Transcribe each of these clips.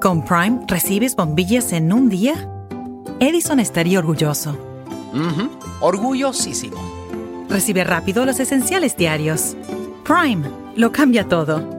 Con Prime recibes bombillas en un día. Edison estaría orgulloso. Ujú, Orgullosísimo. Recibe rápido los esenciales diarios. Prime lo cambia todo.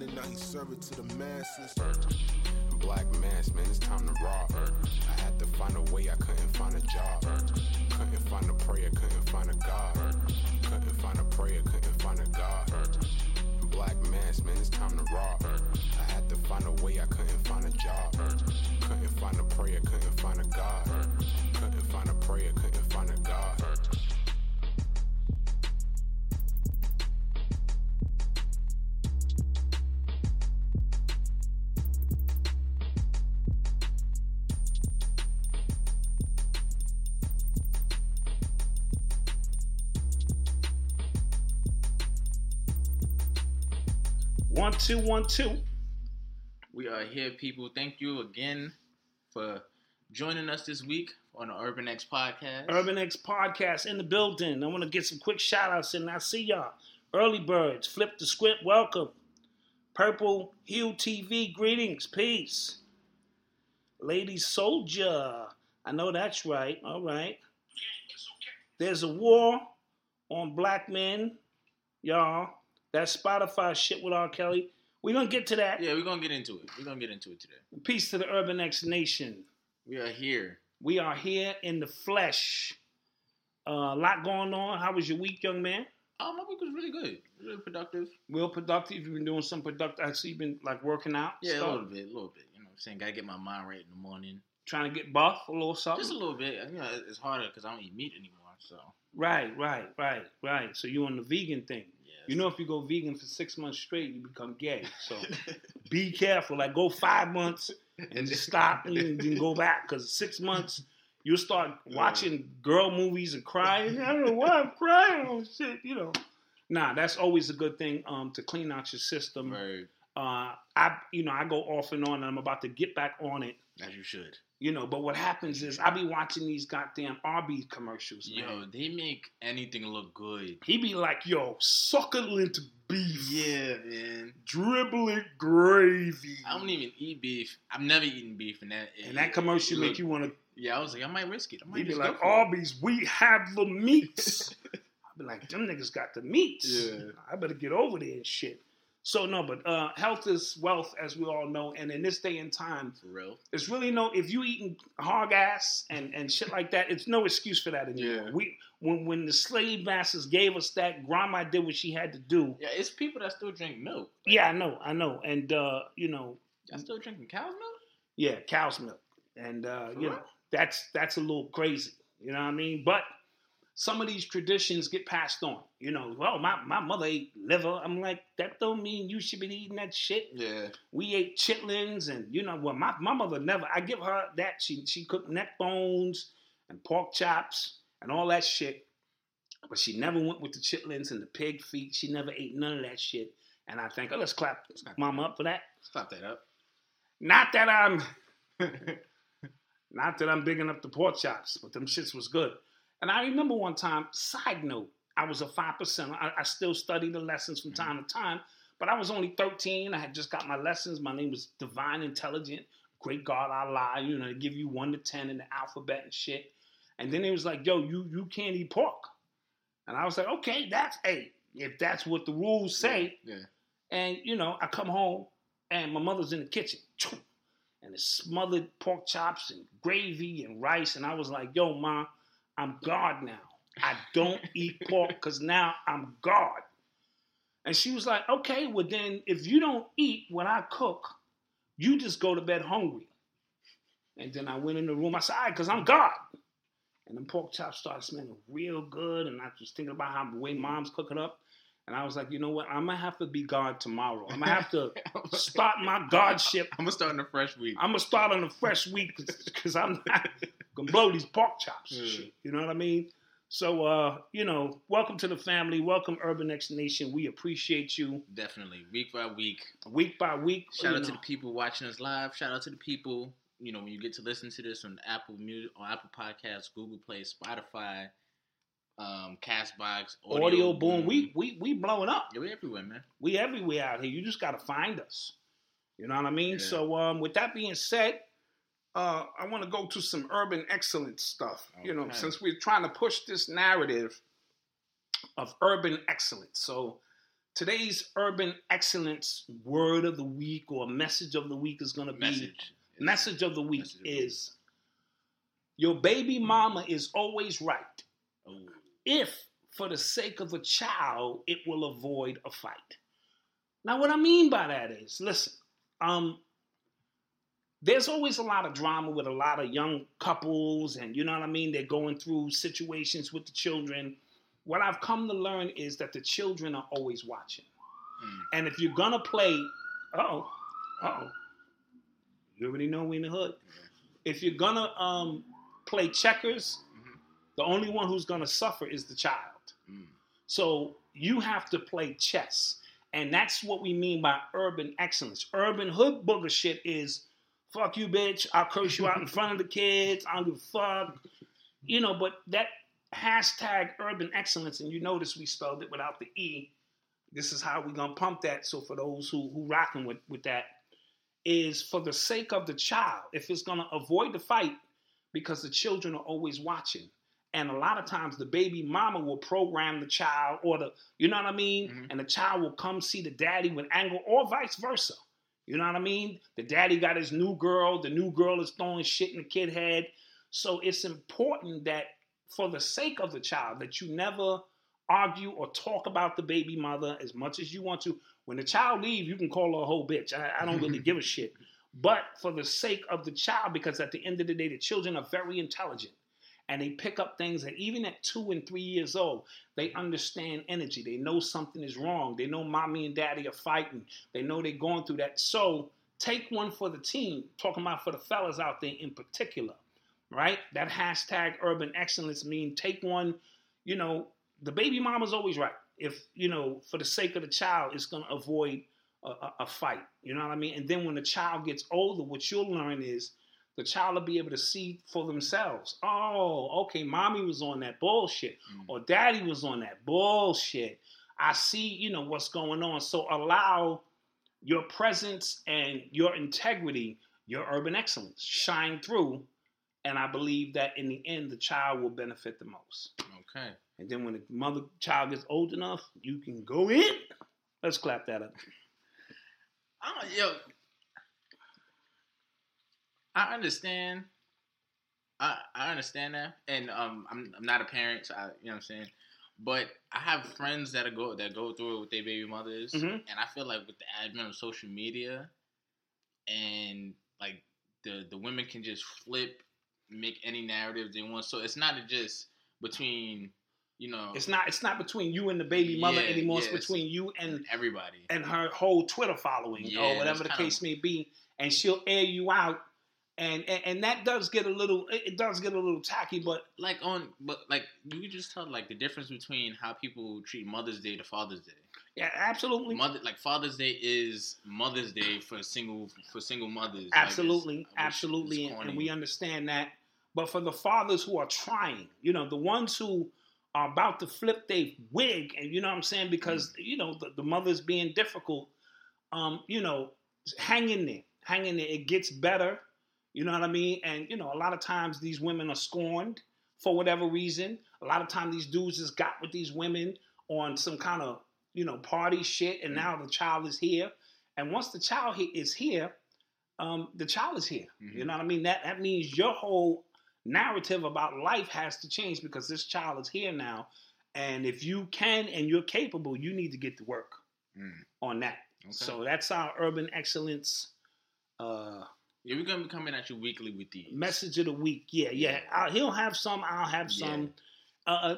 now he serve it to the masses. Black mass, man, it's time to rob. I had to find a way, I couldn't find a job. Couldn't find a prayer, couldn't find a God. Couldn't find a prayer, couldn't find a God. Black mass, man, it's time to rob. I had to find a way, I couldn't find a job. Couldn't find a prayer, couldn't find a God. Couldn't find a prayer, couldn't One, two, one, two. We are here, people. Thank you again for joining us this week on the Urban X podcast. Urban X Podcast in the building. I want to get some quick shout outs and I see y'all. Early Birds, Flip the Script, welcome. Purple Hue TV, greetings, peace. Lady Soldier, I know that's right, all right. There's a war on black men, y'all. That Spotify shit with R. Kelly. We're going to get to that. Yeah, we're gonna get into it. We're gonna get into it today. Peace to the Urban X Nation. We are here. We are here in the flesh. Uh, a lot going on. How was your week, young man? Oh, my week was really good. Really productive. Real productive. You've been doing some productive. I see you've been like working out. Yeah, stuff. a little bit, a little bit. You know what I'm saying? Gotta get my mind right in the morning. Trying to get buff a little something. Just a little bit. You know, it's harder because I don't eat meat anymore. So Right, right, right, right. So you on the vegan thing. You know, if you go vegan for six months straight, you become gay. So be careful. Like go five months and just stop and then then go back because six months you'll start watching girl movies and crying. I don't know why I'm crying. Oh shit, you know. Nah, that's always a good thing um, to clean out your system. Right. Uh, I, you know, I go off and on, and I'm about to get back on it. As you should. You know, but what happens is I be watching these goddamn Arby's commercials. Yo, they make anything look good. He be like, "Yo, succulent beef, Yeah, man. dribbling gravy," I don't even eat beef. I've never eaten beef, and that and that commercial look- make you want to. Yeah, I was like, I might risk it. I might He be like, for it. "Arby's, we have the meats." I be like, "Them niggas got the meats. Yeah. I better get over there and shit." So no, but uh, health is wealth, as we all know, and in this day and time, For real. It's really no if you eating hog ass and, and shit like that, it's no excuse for that anymore. Yeah. We when when the slave masters gave us that, grandma did what she had to do. Yeah, it's people that still drink milk. Yeah, I know, I know. And uh, you know, Y'all still drinking cow's milk? yeah, cow's milk. And uh, you real? know, that's that's a little crazy. You know what I mean? But some of these traditions get passed on. You know, well, my, my mother ate liver. I'm like, that don't mean you should be eating that shit. Yeah. we ate chitlins and you know well my, my mother never i give her that she she cooked neck bones and pork chops and all that shit but she never went with the chitlins and the pig feet she never ate none of that shit and i think oh let's clap clap mama up for that Stop that up. not that i'm Not that I'm bigging up the pork chops, but them shits was good. And I remember one time, side note, I was a five percent. I, I still study the lessons from mm-hmm. time to time, but I was only 13. I had just got my lessons. My name was Divine Intelligent, Great God Allah. You know, they give you one to ten in the alphabet and shit. And then it was like, yo, you you can't eat pork. And I was like, okay, that's hey, if that's what the rules say. Yeah. And you know, I come home and my mother's in the kitchen. And it's smothered pork chops and gravy and rice. And I was like, yo, ma, I'm God now. I don't eat pork because now I'm God. And she was like, okay, well then if you don't eat when I cook, you just go to bed hungry. And then I went in the room. I said, because I'm God. And the pork chops started smelling real good. And I was thinking about how the way mom's cooking up. And I was like, you know what? I'm gonna have to be God tomorrow. I'm gonna have to start my Godship. I'm gonna start in a fresh week. I'm gonna start on a fresh week because I'm not gonna blow these pork chops. Yeah. Shit, you know what I mean? So, uh, you know, welcome to the family. Welcome, Urban X Nation. We appreciate you Definitely, week by week. week by week. Shout out to the people watching us live. Shout out to the people. You know, when you get to listen to this on Apple Music, on Apple Podcasts, Google Play, Spotify, um, Castbox, audio, boom. We we we blowing up. yeah, we everywhere, man. We everywhere out here. You just gotta find us. You know what I mean? Yeah. So um, with that being said, uh, I want to go to some urban excellence stuff. You know, since we're trying to push this narrative of urban excellence. So today's urban excellence word of the week or message of the week is going to be Message. message of the week Message of the week. is your baby mama is always right Oh, if for the sake of a child it will avoid a fight. Now what I mean by that is, listen, um there's always a lot of drama with a lot of young couples and you know what I mean, they're going through situations with the children. What I've come to learn is that the children are always watching. Mm. And if you're gonna play, uh-oh, uh-oh. You already know we in the hood. If you're gonna um play checkers. The only one who's gonna suffer is the child. Mm. So you have to play chess. And that's what we mean by urban excellence. Urban hood booger shit is fuck you, bitch. I'll curse you out in front of the kids. I don't give a fuck. You know, but that hashtag urban excellence, and you notice we spelled it without the E. This is how we're gonna pump that. So for those who who rocking with, with that, is for the sake of the child. If it's gonna avoid the fight, because the children are always watching. And a lot of times the baby mama will program the child or the, you know what I mean? Mhm. And the child will come see the daddy with anger or vice versa. You know what I mean? The daddy got his new girl, the new girl is throwing shit in the kid head. So it's important that for the sake of the child that you never argue or talk about the baby mother as much as you want to. When the child leave, you can call her a whole bitch. I, I don't really give a shit. But for the sake of the child, because at the end of the day, the children are very intelligent and they pick up things that even at two and three years old, they understand energy. They know something is wrong. They know mommy and daddy are fighting. They know they're going through that. So take one for the team, talking about for the fellas out there in particular, right? That hashtag urban excellence mean take one, you know, the baby mama's always right. If, you know, for the sake of the child, it's going to avoid a, a, a fight. You know what I mean? And then when the child gets older, what you'll learn is the child will be able to see for themselves. Oh, okay, mommy was on that bullshit, Mm. or daddy was on that bullshit. I see, you know, what's going on. So allow your presence and your integrity, your urban excellence, shine through. And I believe that in the end, the child will benefit the most. Okay. And then when the mother child gets old enough, you can go in. Let's clap that up. I don't, yo, I understand. I I understand that, and um, I'm I'm not a parent, so I, you know what I'm saying. But I have friends that are go that go through it with their baby mothers, Mhm. and I feel like with the advent of social media, and like the the women can just flip, make any narrative they want. So it's not just between, you know, It's not. It's not between you and the baby mother Yeah, anymore. yeah, it's between you and everybody. and her whole Twitter following Yeah, or whatever the case kinda- may be, and she'll air you out, and, and and that does get a little. It does get a little tacky, but like on but like you could just tell like the difference between how people treat Mother's Day to Father's Day. Yeah, absolutely. Mother, like Father's Day is Mother's Day for single for single mothers. Like, absolutely, it's- absolutely, and, and we understand that. But for the fathers who are trying, you know, the ones who are about to flip their wig, and you know what I'm saying, because Mm. you know the, the mother's being difficult. Um, you know, hang in there, hang in there. It gets better. You know what I mean? And you know, a lot of times these women are scorned for whatever reason. A lot of times these dudes just got with these women on some kind of you know party shit, and now the child is here. And once the child he- is here, um, the child is here. You Mhm. know what I mean? That that means your whole narrative about life has to change because this child is here now. And if you can and you're capable, you need to get to work Mm. on that. Okay. So that's our urban excellence uh, yeah, we're gonna be coming at you weekly with these message of the week. Yeah, yeah. i he'll have some. I'll have some. Uh, uh,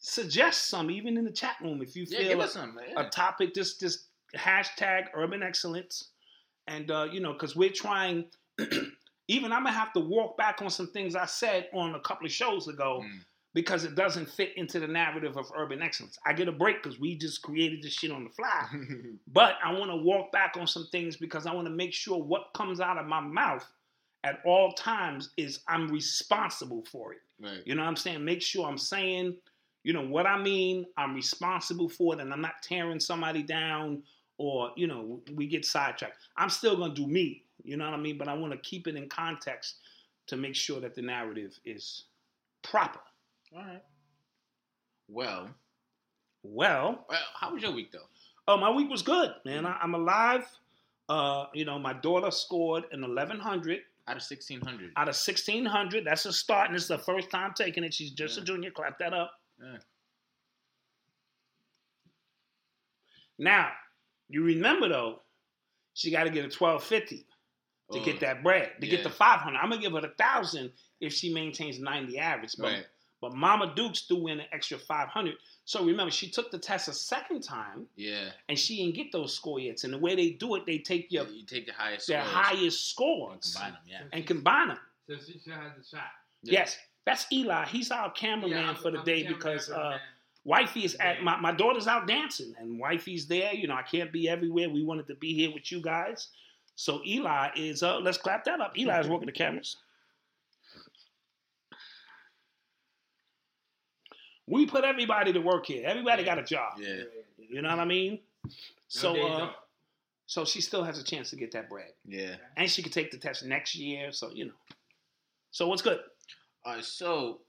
suggest some, even in the chat room, if you Yeah, feel a- some. A topic. Just just hashtag urban excellence, and uh, you know, because we're trying. even I'm gonna have to walk back on some things I said on a couple of shows ago Mm. Because it doesn't fit into the narrative of urban excellence. I get a break because we just created this shit on the fly. But I want to walk back on some things because I want to make sure what comes out of my mouth at all times is I'm responsible for it. right. You know what I'm saying? Make sure I'm saying, you know, what I mean, I'm responsible for it, and I'm not tearing somebody down or, you know, we get sidetracked. I'm still going to do me, you know what I mean? But I want to keep it in context to make sure that the narrative is proper. All right. Well, Well, well, how was your week though? oh, my week was good, man. I, I'm alive. Uh, you know, my daughter scored an 1100 Out of sixteen hundred. out of 1600. That's a start, and it's the first time taking it. She's just a junior. Clap that up. Yeah. Now, you remember though, she got to get a 1250 to Oh, get that bread. To get the 500, I'm gonna give her a thousand if she maintains 90 average. But, Right. But Mama Dukes threw in an extra 500. So remember, she took the test a second time, Yeah. and she didn't get those score yet. And the way they do it, they take your You take the highest. their scores highest and scores combine them. Yeah. and combine them. So she still has a shot. Yeah. Yes, that's Eli. He's our cameraman Yeah, I'm- for the I'm day because for uh. Wifey is at my, my daughter's out dancing and wifey's there. You know, I can't be everywhere. We wanted to be here with you guys. So Eli is uh let's clap that up. Eli is working the cameras. We put everybody to work here. Everybody got a job. Yeah. You know what I mean? So uh so she still has a chance to get that bread. Yeah. And she could take the test next year. So you know. So what's good? All right. So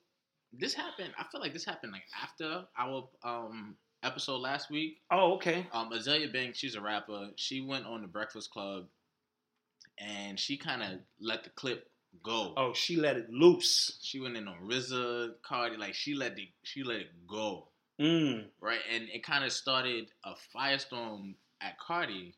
this happened. I feel like this happened like after our um episode last week. Oh, okay. Um, Azealia Banks, she's a rapper. She went on the Breakfast Club, and she kind of let the clip go. Oh, she let it loose. She went in on RZA, Cardi, like she let the she let it go, Mm. right? And it kind of started a firestorm at Cardi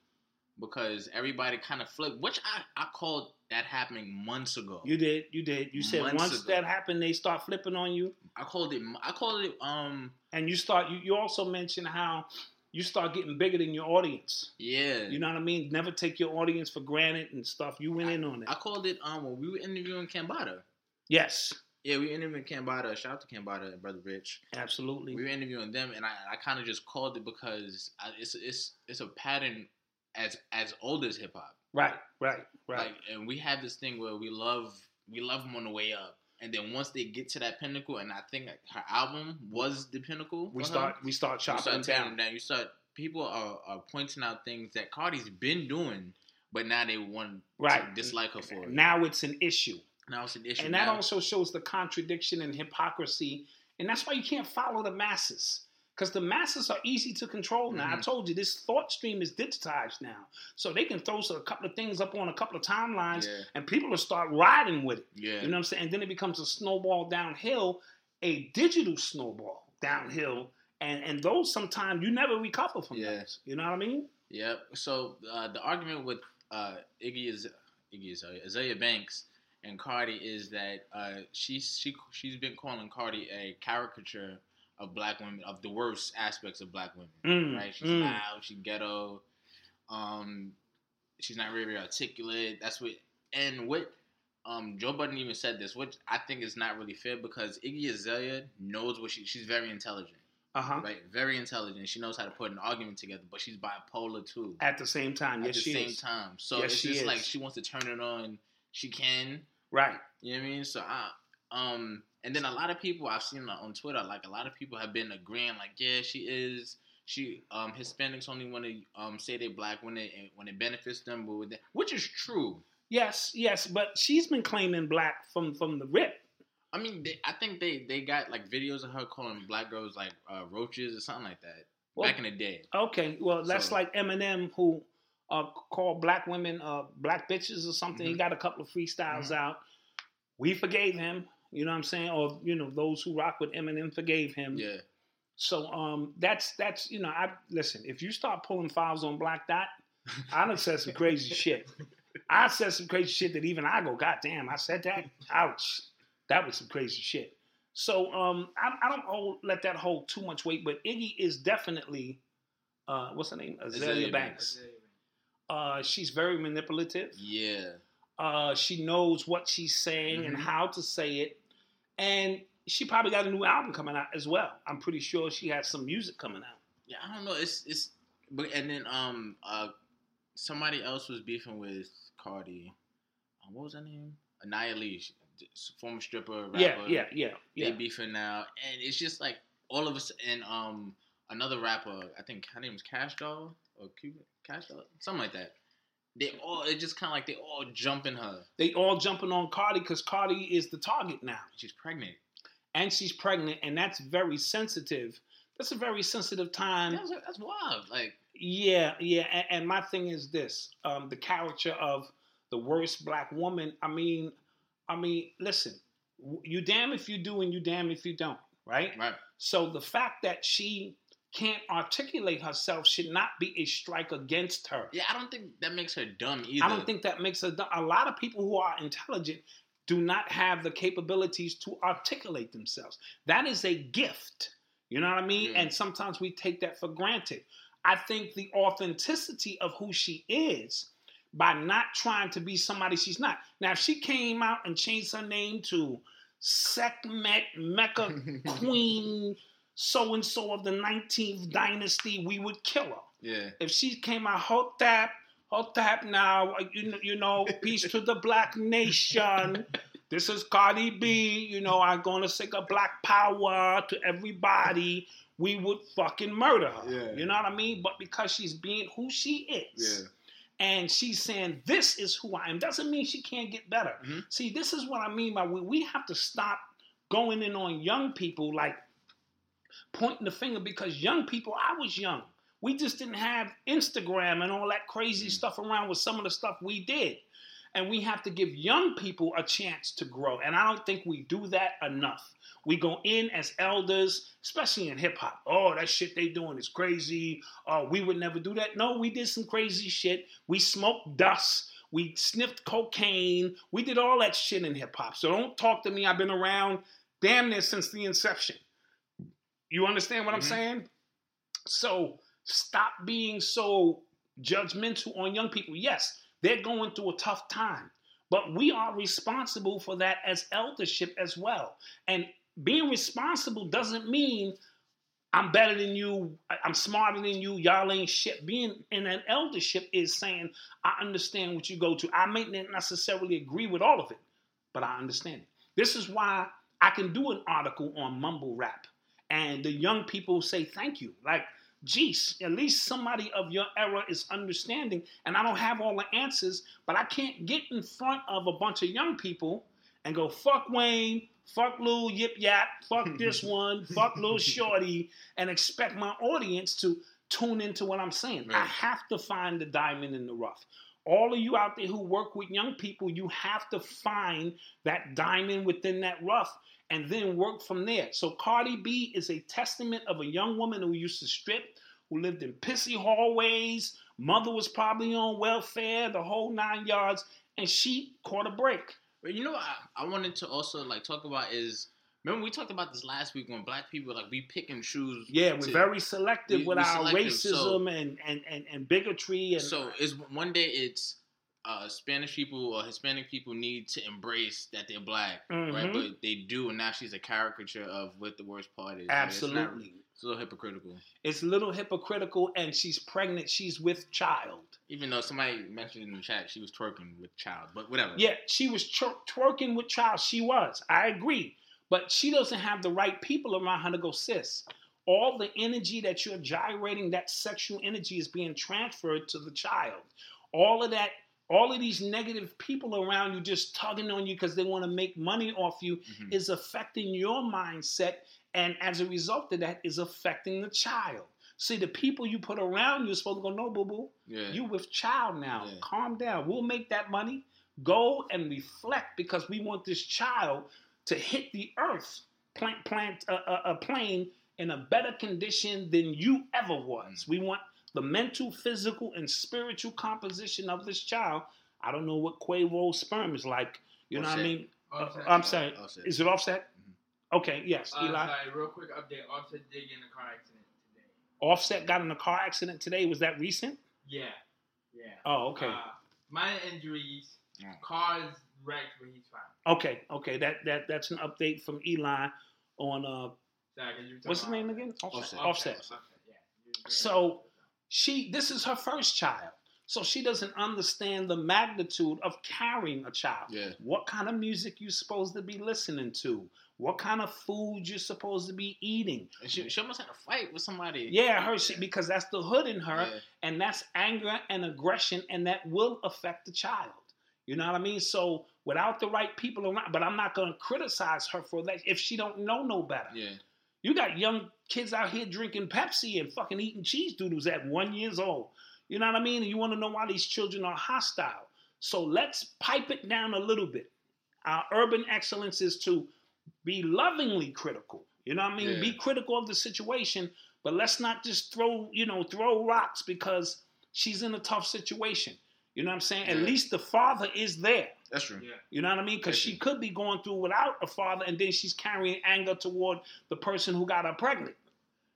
because everybody kind of flipped, which I I called that happening months ago. You did, you did. You said Months once ago. that happened, they start flipping on you, I called it. I called it. Um. and you start. You, you also mentioned how you start getting bigger than your audience. Yeah. You know what I mean? Never take your audience for granted and stuff. You went in on it. I called it. Um. When we were interviewing Cambada. yes, Yeah, we were interviewing Cambada. Shout out to Cambada and Brother Rich. absolutely. we were interviewing them, and I, I kind of just called it because I, it's it's it's a pattern as as old as hip hop. Right, right, right. Like, and we have this thing where we love we love them on the way up, and then once they get to that pinnacle, and I think her album was the pinnacle. we start. Her, We start you chopping start down. them down. You start people are, are pointing out things that Cardi's been doing, but now they want Right. to dislike her for it. Now it's an issue, now it's an issue. and that also shows the contradiction and hypocrisy, and that's why you can't follow the masses. Because the masses are easy to control now. I Mhm. told you this thought stream is digitized now, so they can throw a couple of things up on a couple of timelines, Yeah. and people will start riding with it. yeah, You know what I'm saying? And then it becomes a snowball downhill, a digital snowball downhill, and and those sometimes you never recover from Yeah. those. You know what I mean? Yep. So uh, the argument with uh, Iggy is Iggy Azalea, Azealia Banks and Cardi is that uh, she's she she's been calling Cardi a caricature of black women of the worst aspects of black women. Mm, Right? She's mm. loud. She ghetto. Um, she's not very, very articulate. That's what and what. Um, Joe Budden even said this, which I think is not really fair because Iggy Azalea knows what she. She's very intelligent. Uh huh. right? Very intelligent. She knows how to put an argument together, but she's bipolar too. At the same time, At yes, the same is. time, so Yes, it's just is. like she wants to turn it on. She can. Right. You know what I mean? So I um and then a lot of people I've seen on Twitter, like a lot of people have been agreeing, like, yeah, she is. She um Hispanics only want to um say they're black when it when it benefits them, but which is true. Yes, yes, but she's been claiming black from from the rip. I mean, they, I think they they got like videos of her calling black girls like uh, roaches or something like that Well, back in the day. Okay, well that's So- like Eminem who uh, called black women uh, black bitches or something. He Mhm. got a couple of freestyles Mhm. out. We forgave him. You know what I'm saying? Or you know those who rock with Eminem forgave him. Yeah, So um, that's that's you know I listen. If you start pulling files on Black Dot, I done said some crazy shit. I said some crazy shit that even I go, God damn, I said that. Ouch, that was some crazy shit. So um, I, I don't hold, let that hold too much weight, but Iggy is definitely uh, what's her name? Azalea, Azealia Banks. Uh, she's very manipulative. yeah. Uh, she knows what she's saying and Mhm. how to say it, and she probably got a new album coming out as well. I'm pretty sure she has some music coming out. Yeah, I don't know. It's it's but and then um uh somebody else was beefing with Cardi. Um, what was her name? Annihilate, former stripper rapper. Yeah, yeah, yeah, They yeah. beefing now, and it's just like all of us and um another rapper. I think her name was Cash Doll or Cuban Cash Doll, something like that. They all it just kind of like they all jumping her. They all jumping on Cardi because Cardi is the target now, She's pregnant. and she's pregnant, and that's very sensitive. That's a very sensitive time. That's, that's wild. Like Yeah, yeah. And, and my thing is this: um, the character of the worst black woman. I mean, I mean, listen, you damn if you do, and you damn if you don't, right? right. So the fact that she can't articulate herself should not be a strike against her. Yeah, I don't think that makes her dumb either. I don't think that makes a a lot of people who are intelligent do not have the capabilities to articulate themselves. That is a gift. You know what I mean? And sometimes we take that for granted. I think the authenticity of who she is by not trying to be somebody she's not. Now, if she came out and changed her name to Sekhmet Mecca Queen so and so of the 19th dynasty, we would kill her Yeah. if she came out Hotep, Hotep now, uh, you you know, peace to the black nation. This is Cardi B, you know, I'm gonna sing a black power to everybody. We would fucking murder her. Yeah. You know what I mean? But because she's being who she is, Yeah. and she's saying, This is who I am, doesn't mean she can't get better. Mhm. See, this is what I mean by we, we have to stop going in on young people like pointing the finger because young people, I was young. We just didn't have Instagram and all that crazy mm. stuff around with some of the stuff we did. And we have to give young people a chance to grow. And I don't think we do that enough. We go in as elders, especially in hip hop. Oh, that shit they doing is crazy. Oh, we would never do that. No, we did some crazy shit. We smoked dust. We sniffed cocaine. We did all that shit in hip hop. So don't talk to me. I've been around damn near since the inception. You understand what I'm Mhm. saying? So stop being so judgmental on young people. Yes, they're going through a tough time, but we are responsible for that as eldership as well. And being responsible doesn't mean I'm better than you, I'm smarter than you, y'all ain't shit. Being in an eldership is saying, I understand what you go to. I may not necessarily agree with all of it, but I understand it. This is why I can do an article on mumble rap. And the young people say thank you. Like, geez, at least somebody of your era is understanding. And I don't have all the answers, but I can't get in front of a bunch of young people and go, fuck Wayne, fuck Lil Yip Yap, fuck this one, fuck Lil Shorty, and expect my audience to tune into what I'm saying. I have to find the diamond in the rough. All of you out there who work with young people, you have to find that diamond within that rough and then work from there. So Cardi B is a testament of a young woman who used to strip, who lived in pissy hallways. Mother was probably on welfare, the whole nine yards, and she caught a break. But you know what I, I wanted to also like talk about is remember we talked about this last week when black people like we pick and choose. Yeah, we're to- very selective we- with our selective, racism so- and, and, and, and bigotry and So it's one day it's uh, Spanish people or Hispanic people need to embrace that they're black, right? Mhm. But they do, and now she's a caricature of what the worst part is. right? It's not- Absolutely. It's, a little hypocritical. It's a little hypocritical, and she's pregnant. She's with child. Even though somebody mentioned in the chat she was twerking with child, but whatever. Yeah, she was twer- twerking with child. She was. I agree. But she doesn't have the right people around her to go, sis. All the energy that you're gyrating, that sexual energy is being transferred to the child. All of that, all of these negative people around you just tugging on you because they want to make money off you Mhm. is affecting your mindset. And as a result of that, is affecting the child. See, the people you put around you are supposed to go, no, boo boo. yeah. You with child now. Yeah. Calm down. We'll make that money. Go and reflect because we want this child to hit the earth, plant, plant a, a, a plane in a better condition than you ever was. We want the mental, physical, and spiritual composition of this child. I don't know what Quavo's sperm is like. You know what I Offset. mean? Uh, Offset. I'm sorry. Offset. Is it offset? Okay. Yes. Uh, Eli. sorry, real quick update. Offset did get in a car accident today. Offset got in a car accident today. Was that recent? Yeah, yeah. Oh, okay. Uh, minor injuries. Yeah. Cars wrecked, but he's fine. Okay, okay, that that that's an update from Eli on uh Sorry, 'cause you were talking what's his about name Offset. again? Offset. Offset. Offset. Yeah. You were So she this is her first child. So she doesn't understand the magnitude of carrying a child. Yeah. What kind of music you're supposed to be listening to? What kind of food you're supposed to be eating? She, she almost had a fight with somebody. Yeah, her she, because that's the hood in her, Yeah. and that's anger and aggression, and that will affect the child. You know what I mean? So without the right people around, but I'm not gonna criticize her for that if she don't know no better. Yeah. You got young kids out here drinking Pepsi and fucking eating cheese doodles at one years old. You know what I mean? And you want to know why these children are hostile. So let's pipe it down a little bit. Our urban excellence is to be lovingly critical. You know what I mean? Yeah. Be critical of the situation, but let's not just throw, you know, throw rocks because she's in a tough situation. You know what I'm saying? At least the father is there. That's true. Yeah. You know what I mean? Because she could be going through without a father, and then she's carrying anger toward the person who got her pregnant.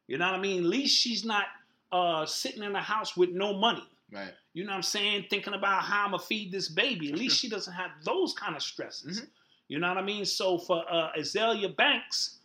You know what I mean? At least she's not uh, sitting in a house with no money. Right. You know what I'm saying? Thinking about how I'm gonna feed this baby. At least she doesn't have those kind of stresses. Mhm. You know what I mean? So for uh, Azealia Banks,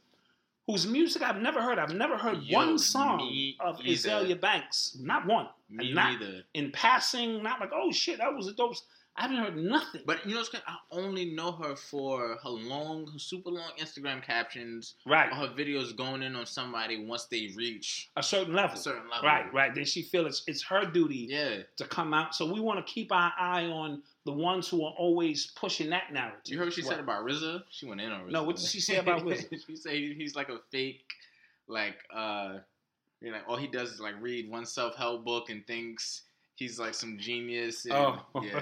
whose music I've never heard, I've never heard Yo, one song of either. Azealia Banks, not one. Me not neither. in passing, not like oh shit, that was a dope. I haven't heard nothing. But you know, what's good? I only know her for her long, her super long Instagram captions, right, or her videos going in on somebody once they reach a certain level. a certain level. Right, right. Then she feels it's, it's her duty Yeah. to come out. So we want to keep our eye on the ones who are always pushing that narrative. You heard what she What? said about RZA? She went in on RZA. No, what did she say about RZA? she said he's like a fake, like, uh, you know, all he does is like read one self help book and thinks he's like some genius. And, Oh, yeah.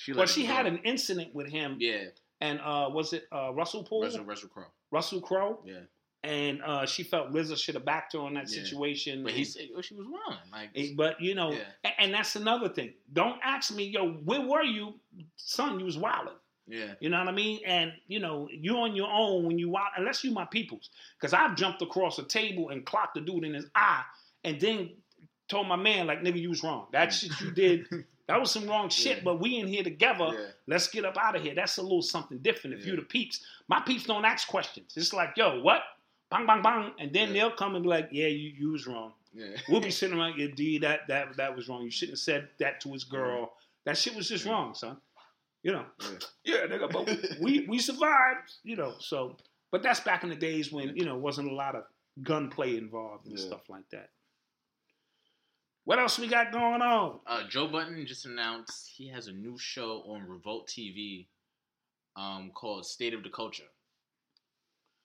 She well, she had go. an incident with him, yeah, and uh, was it uh, Russell Poole, Russell, Russell Crowe. Russell Crowe, Yeah, and uh, she felt RZA should have backed her on that Yeah. situation. but he said oh, she was wrong. Like, Eh, But you know, Yeah. and that's another thing. Don't ask me, yo, where were you, son? You was wilding. yeah, You know what I mean? And you know, you're on your own when you wild, unless you my peoples. Because I've jumped across a table and clocked the dude in his eye, and then told my man like, nigga, you was wrong. That shit you did, that was some wrong shit. Yeah. But we in here together. yeah, Let's get up out of here. That's a little something different. If you the peeps, my peeps don't ask questions. It's like, yo, what? Bang, bang, bang, and then Yeah. they'll come and be like, yeah, you, you was wrong. yeah. We'll be sitting around, yeah, D, that that that was wrong. You shouldn't have said that to his girl. That shit was just Yeah. wrong, son. You know. Yeah. Yeah, nigga, but we we survived, you know. So, but that's back in the days when you know wasn't a lot of gunplay involved and Yeah. stuff like that. What else we got going on? Uh, Joe Budden just announced he has a new show on Revolt TV, um, called State of the Culture.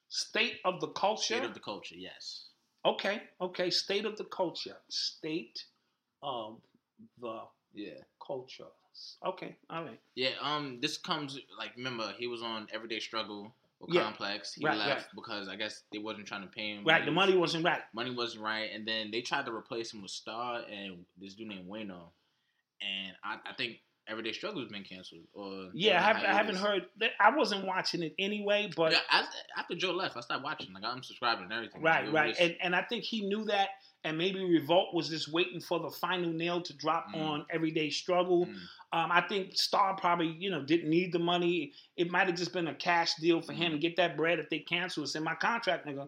State of the culture. State of the Culture, yes. okay, okay. State of the culture. State of the Yeah. culture. Okay, all right. Yeah, um, this comes like remember he was on Everyday Struggle Yeah. Complex. He Right, left right. because I guess they wasn't trying to pay him. Right, the money wasn't right. money wasn't right, and then they tried to replace him with Star and this dude named Wayno. And I, I think Everyday Struggle's been canceled. Or Yeah, I, have, I haven't heard. That, I wasn't watching it anyway, but Yeah, I, after Joe left, I stopped watching. Like I'm subscribing and everything. right, right, was- and and I think he knew that, and maybe Revolt was just waiting for the final nail to drop Mm. on Everyday Struggle. Mm. Um, I think Star probably you know didn't need the money. It might have just been a cash deal for him to get that bread if they cancel. It's in my contract, nigga.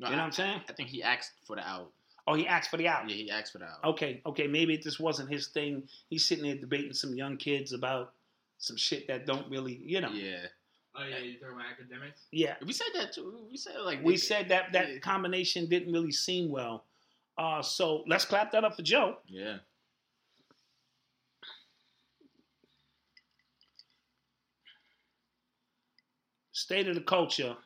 No, you know I, what I'm saying? I think he asked for the out. Oh, he asked for the out. Yeah, he asked for the out. Okay, okay, maybe it just wasn't his thing. He's sitting there debating some young kids about some shit that don't really, you know. Yeah. Oh yeah, you talking about Akademiks? Yeah. We said that too. We said like We they- said that that Yeah. combination didn't really seem well. Uh, so let's clap that up for Joe. Yeah. State of the culture.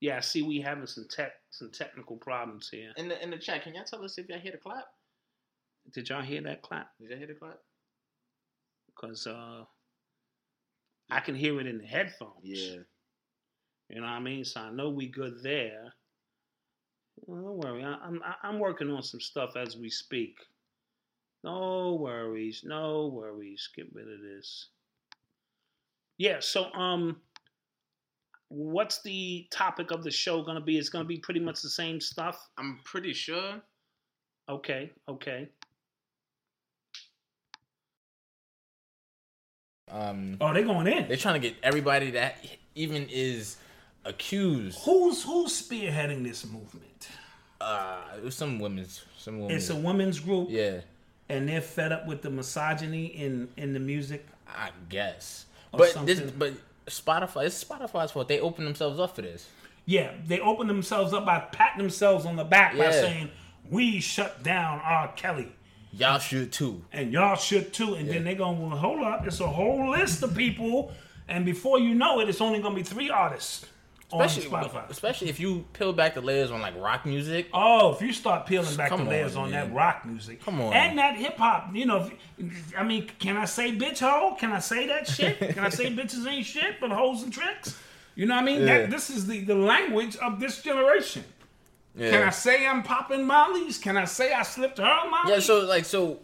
Yeah, I see we having some tech some technical problems here. In the in the chat, can y'all tell us if y'all hear the clap? Did y'all hear that clap? Did y'all hear the clap? Because uh, I can hear it in the headphones. Yeah. You know what I mean? So I know we good there. Well, don't worry. I, I'm I- I'm working on some stuff as we speak. No worries. No worries. Get rid of this. Yeah. So um, what's the topic of the show gonna be? It's gonna be pretty much the same stuff. I'm pretty sure. Okay. Okay. Um, Oh, they're going in. they're trying to get everybody that even is accused. Who's who's spearheading this movement? Uh, it was some women's, some women. It's a women's group, yeah, and they're fed up with the misogyny in in the music. I guess. But this, but Spotify, it's Spotify's fault. They open themselves up for this. Yeah, they open themselves up by patting themselves on the back by saying, "We shut down R. Kelly, Y'all should too. and y'all should too." And then they go, "Well, hold up, it's a whole list of people." And before you know it, it's only gonna be three artists Especially, on Spotify. especially if you peel back the layers on like rock music. Oh, if you start peeling back Come the layers on, on, that rock music, Come on. and that hip hop, you know, if- I mean, can I say bitch hoe? Can I say that shit? Can I say bitches ain't shit but hoes and tricks? You know what I mean? Yeah. That, this is the, the language of this generation. Yeah. Can I say I'm popping mollies? Can I say I slipped her molly? Yeah, so like so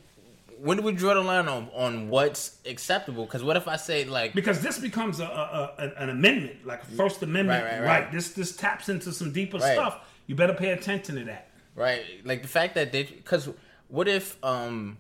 when do we draw the line on on what's acceptable? Because what if I say like because this becomes a, a, a an amendment, like First Amendment Right, right, right, right. This this taps into some deeper stuff. You better pay attention to that. right like the fact that they because what if um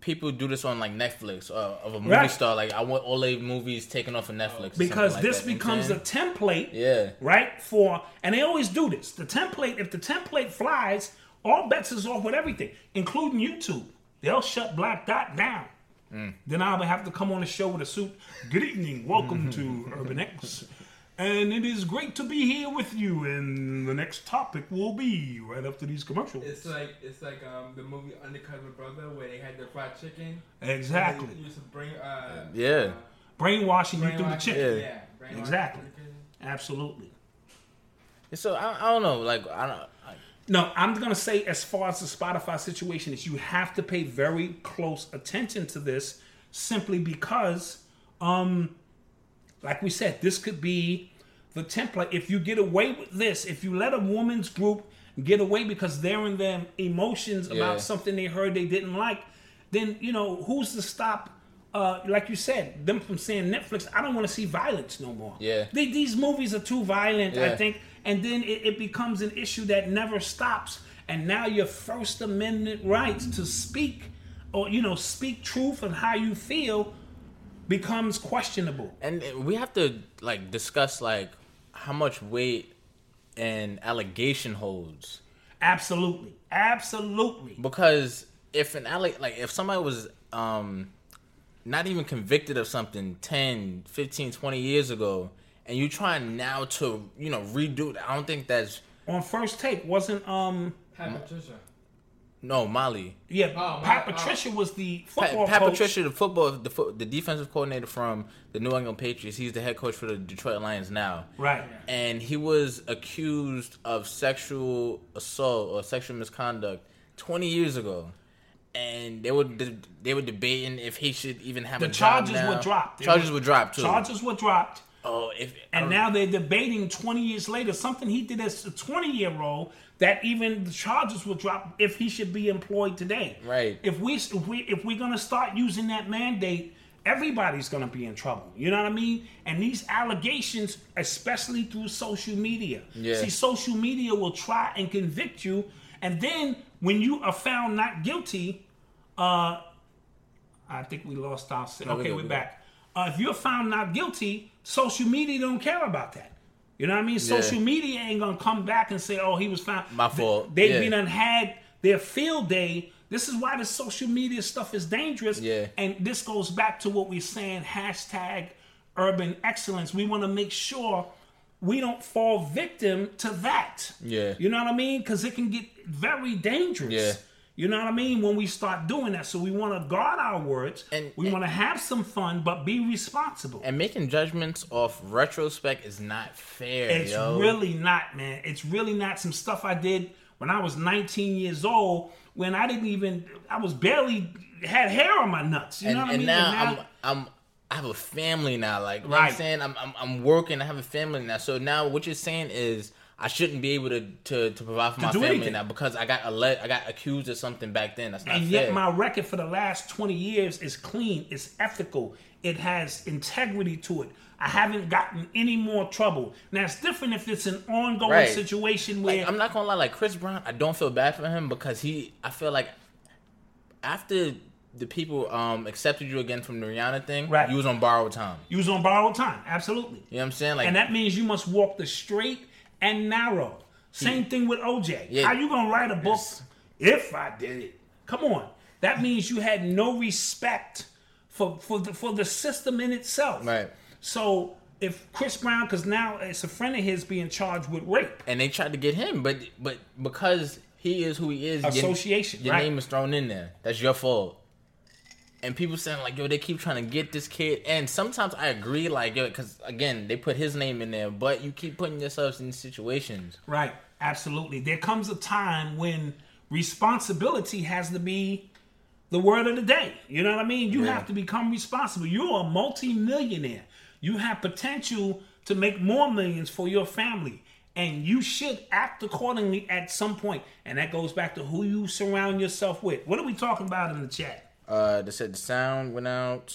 people do this on like Netflix uh, of a movie Right. star like I want all their movies taken off of Netflix Because like this that, you know what becomes a template, yeah right? For and they always do this. The template, if the template flies, all bets is off with everything, including YouTube. They'll shut Black Dot down. Mm. Then I'll have to come on the show with a suit. Good evening, welcome to Urban X. And it is great to be here with you. And the next topic will be right after these commercials. It's like it's like um the movie Undercover Brother where they had the fried chicken. Exactly. They used to bring uh Yeah. Brainwashing you through the brainwash- chicken. Yeah, brainwash Exactly. Absolutely. so I, I don't know like I don't I, No, I'm gonna say as far as the Spotify situation is, you have to pay very close attention to this, simply because, um, like we said, this could be the template. If you get away with this, if you let a woman's group get away because they're in their emotions Yeah. about something they heard they didn't like, then you know who's to stop? Uh, like you said, them from saying Netflix. I don't want to see violence no more. Yeah. They- these movies are too violent. I think and then it, it becomes an issue that never stops. And now your first amendment rights to speak or you know speak truth and how you feel becomes questionable. And we have to like discuss like how much weight an allegation holds. Absolutely. Absolutely. Because if an alle- like if somebody was um not even convicted of something 10 15 20 years ago and you're trying now to you know redo it i don't think that's on first take wasn't um Pat Patricia. no molly yeah Oh, pat my- oh. patricia was the football Pat coach Patricia, the football, the fo- the defensive coordinator from the New England Patriots. He's the head coach for the Detroit Lions now. right and he was accused of sexual assault or sexual misconduct 20 years ago and they were de- they were debating if he should even have the a job charges now. were dropped They charges were dropped too charges were dropped oh if and now they're debating 20 years later something he did as a 20 year old that even the charges will drop if he should be employed today Right. if we if we if we're gonna start using that mandate everybody's gonna be in trouble. You know what I mean? And these allegations, especially through social media. Yeah. See, social media will try and convict you, and then when you are found not guilty, uh, I think we lost our. No, okay, we're we back. Uh, if you're found not guilty, social media don't care about that. You know what I mean? Social media ain't gonna come back and say, "Oh, he was found." My fault. They Yeah. been had their field day. This is why the social media stuff is dangerous. Yeah. And this goes back to what we're saying: hashtag urban excellence. We want to make sure we don't fall victim to that. Yeah. You know what I mean? Because it can get very dangerous. Yeah. You know what I mean? When we start doing that. So we want to guard our words. And- we want to have some fun, but be responsible. And making judgments off retrospect is not fair, It's yo. really not, man. It's really not some stuff I did when I was 19 years old when I didn't even I was barely had hair on my nuts. You and, know what and I mean? now, I'm I'm I have a family now. Like you know what I'm saying, I'm, I'm I'm working. I have a family now. So now what you're saying is I shouldn't be able to to, to provide for To my family anything. now because I got alle- I got accused of something back then. That's not and fair. yet my record for the last 20 years is clean, it's ethical, it has integrity to it. I haven't gotten any more trouble. Now it's different if it's an ongoing Right. situation where like, I'm not gonna lie, like Chris Brown, I don't feel bad for him because he, I feel like after the people um accepted you again from the Rihanna thing, Right. you was on borrowed time. you was on borrowed time, absolutely. You know what I'm saying? Like, and that means you must walk the straight and narrow. Same thing with OJ. Yeah. How you gonna write a book if I did it? Come on. That means you had no respect for for the, for the system in itself. Right. So if Chris Brown, because now it's a friend of his being charged with rape. and they tried to get him, but but because he is who he is, your- Association, your, right. name is thrown in there. That's your fault. And people saying like, yo, they keep trying to get this kid, and sometimes I agree, like, yo, because again, they put his name in there, but you keep putting yourselves in situations. Right. Absolutely. There comes a time when responsibility has to be the word of the day. You know what I mean? You Yeah. have to become responsible. You're a multi-millionaire. You have potential to make more millions for your family. And you should act accordingly at some point. And that goes back to who you surround yourself with. What are we talking about in the chat? Uh, they said the sound went out.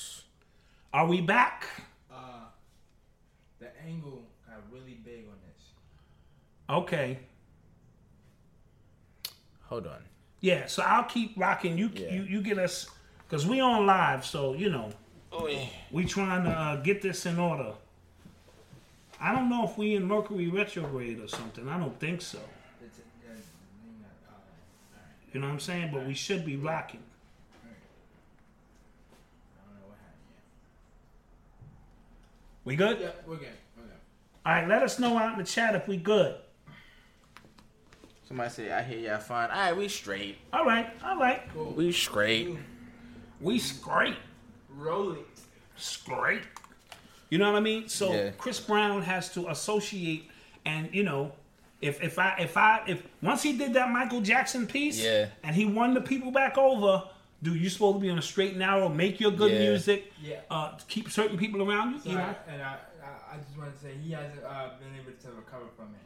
Are we back? Uh, the angle got really big on this. Okay. Hold on. Yeah, so I'll keep rocking. You Yeah. you, you get us because we on live, so you know. Oh yeah. We trying to uh, get this in order. I don't know if we in Mercury retrograde or something. I don't think so. It's, uh, hang on. Uh, alright. You know what I'm saying? But we should be rocking. I don't know what happened We good? yet. Yeah, we're good. We're good. All right. Let us know out in the chat if we good. Somebody say I hear y'all fine. All right, we straight. All right. All right. We straight. We straight. Rolling. Straight. You know what I mean? So Yeah. Chris Brown has to associate, and you know, if if I if I if once he did that Michael Jackson piece, Yeah. and he won the people back over. Dude, you supposed to be on a straight and narrow, make your good Yeah. music, Yeah. uh, keep certain people around you. So you know? I, and I, I, I just want to say he hasn't uh, been able to recover from it.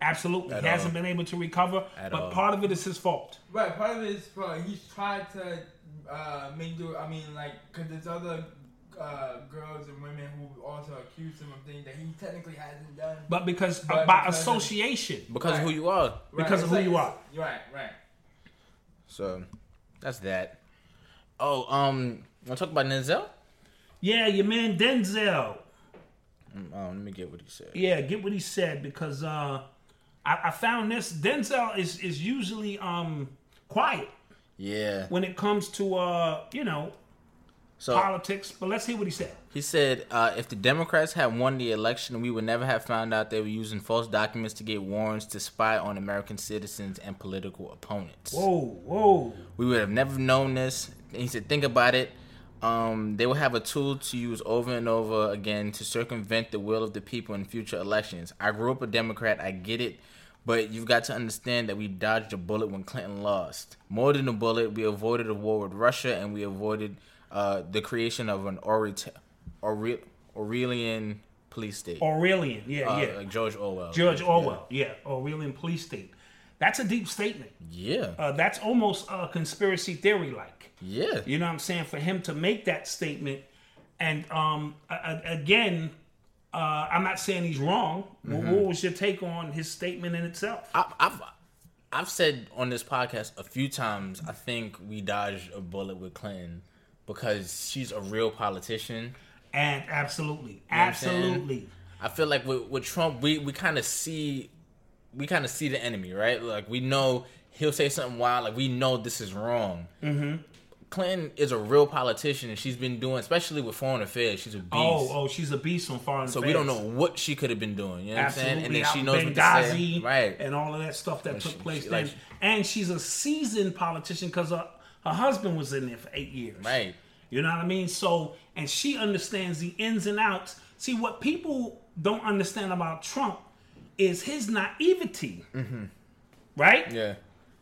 Absolutely. At he hasn't been able to recover, At but all. part of it is his fault. Right, part of it is for he's tried to uh, make do. I mean, like, cause there's other uh, girls and women who also accuse him of things that he technically hasn't done. But because But by because of- association, Because of who you are. Right, because of it's who you it's- are. Right, right. So that's that. Oh, um, wanna talk about Denzel? yeah, your man Denzel. Um, oh, let me get what he said. Yeah, get what he said because uh, I, I found this. Denzel is is usually um quiet Yeah. when it comes to uh you know So politics. But let's hear what he said. he said, uh, if the Democrats had won the election, we would never have found out they were using false documents to get warrants to spy on American citizens and political opponents. Whoa, whoa. We would have never known this. And he said, think about it. Um, they will have a tool to use over and over again to circumvent the will of the people in future elections. I grew up a Democrat. I get it. But you've got to understand that we dodged a bullet when Clinton lost. More than a bullet, we avoided a war with Russia and we avoided uh, the creation of an Orita- Aure- Aurelian police state. Aurelian, yeah, Uh, yeah. Like George Orwell. George Orwell, yeah. Aurelian police state. That's a deep statement. Yeah. Uh, that's almost a conspiracy theory like. Yeah. You know what I'm saying? For him to make that statement And um, again, uh, I'm not saying he's wrong. Mhm. What was your take on his statement in itself? I, I've I've said on this podcast a few times. I think we dodged a bullet with Clinton because she's a real politician. And absolutely, You know what I'm saying? absolutely. I feel like with, with Trump, we, we kind of see we kind of see the enemy, right? Like we know he'll say something wild. Like we know this is wrong. Mm-hmm. Clinton is a real politician, and she's been doing, especially with foreign affairs. She's a beast. Oh, oh, she's a beast on foreign so affairs. we don't know what she could have been doing. You know what I'm saying? And then she knows what to say. Right. and all of that stuff that And took she- place she- then. like- and she's a seasoned politician because her, her husband was in there for eight years. Right. You know what I mean? So, and she understands the ins and outs. See, what people don't understand about Trump is his naivety, Mm-hmm. right? Yeah.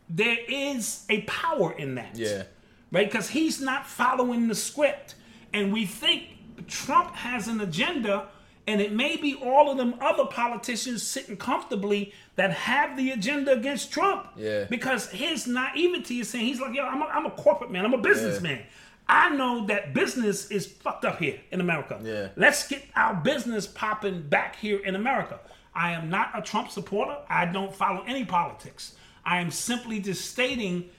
There is a power in that. Yeah. Right? Because he's not following the script. And we think Trump has an agenda, and it may be all of them other politicians sitting comfortably that have the agenda against Trump. Yeah. Because his naivety is saying, he's like, yo, I'm a, I'm a corporate man, I'm a businessman. I know that business is fucked up here in America. Yeah. Let's get our business popping back here in America. I am not a Trump supporter. I don't follow any politics. I am simply just stating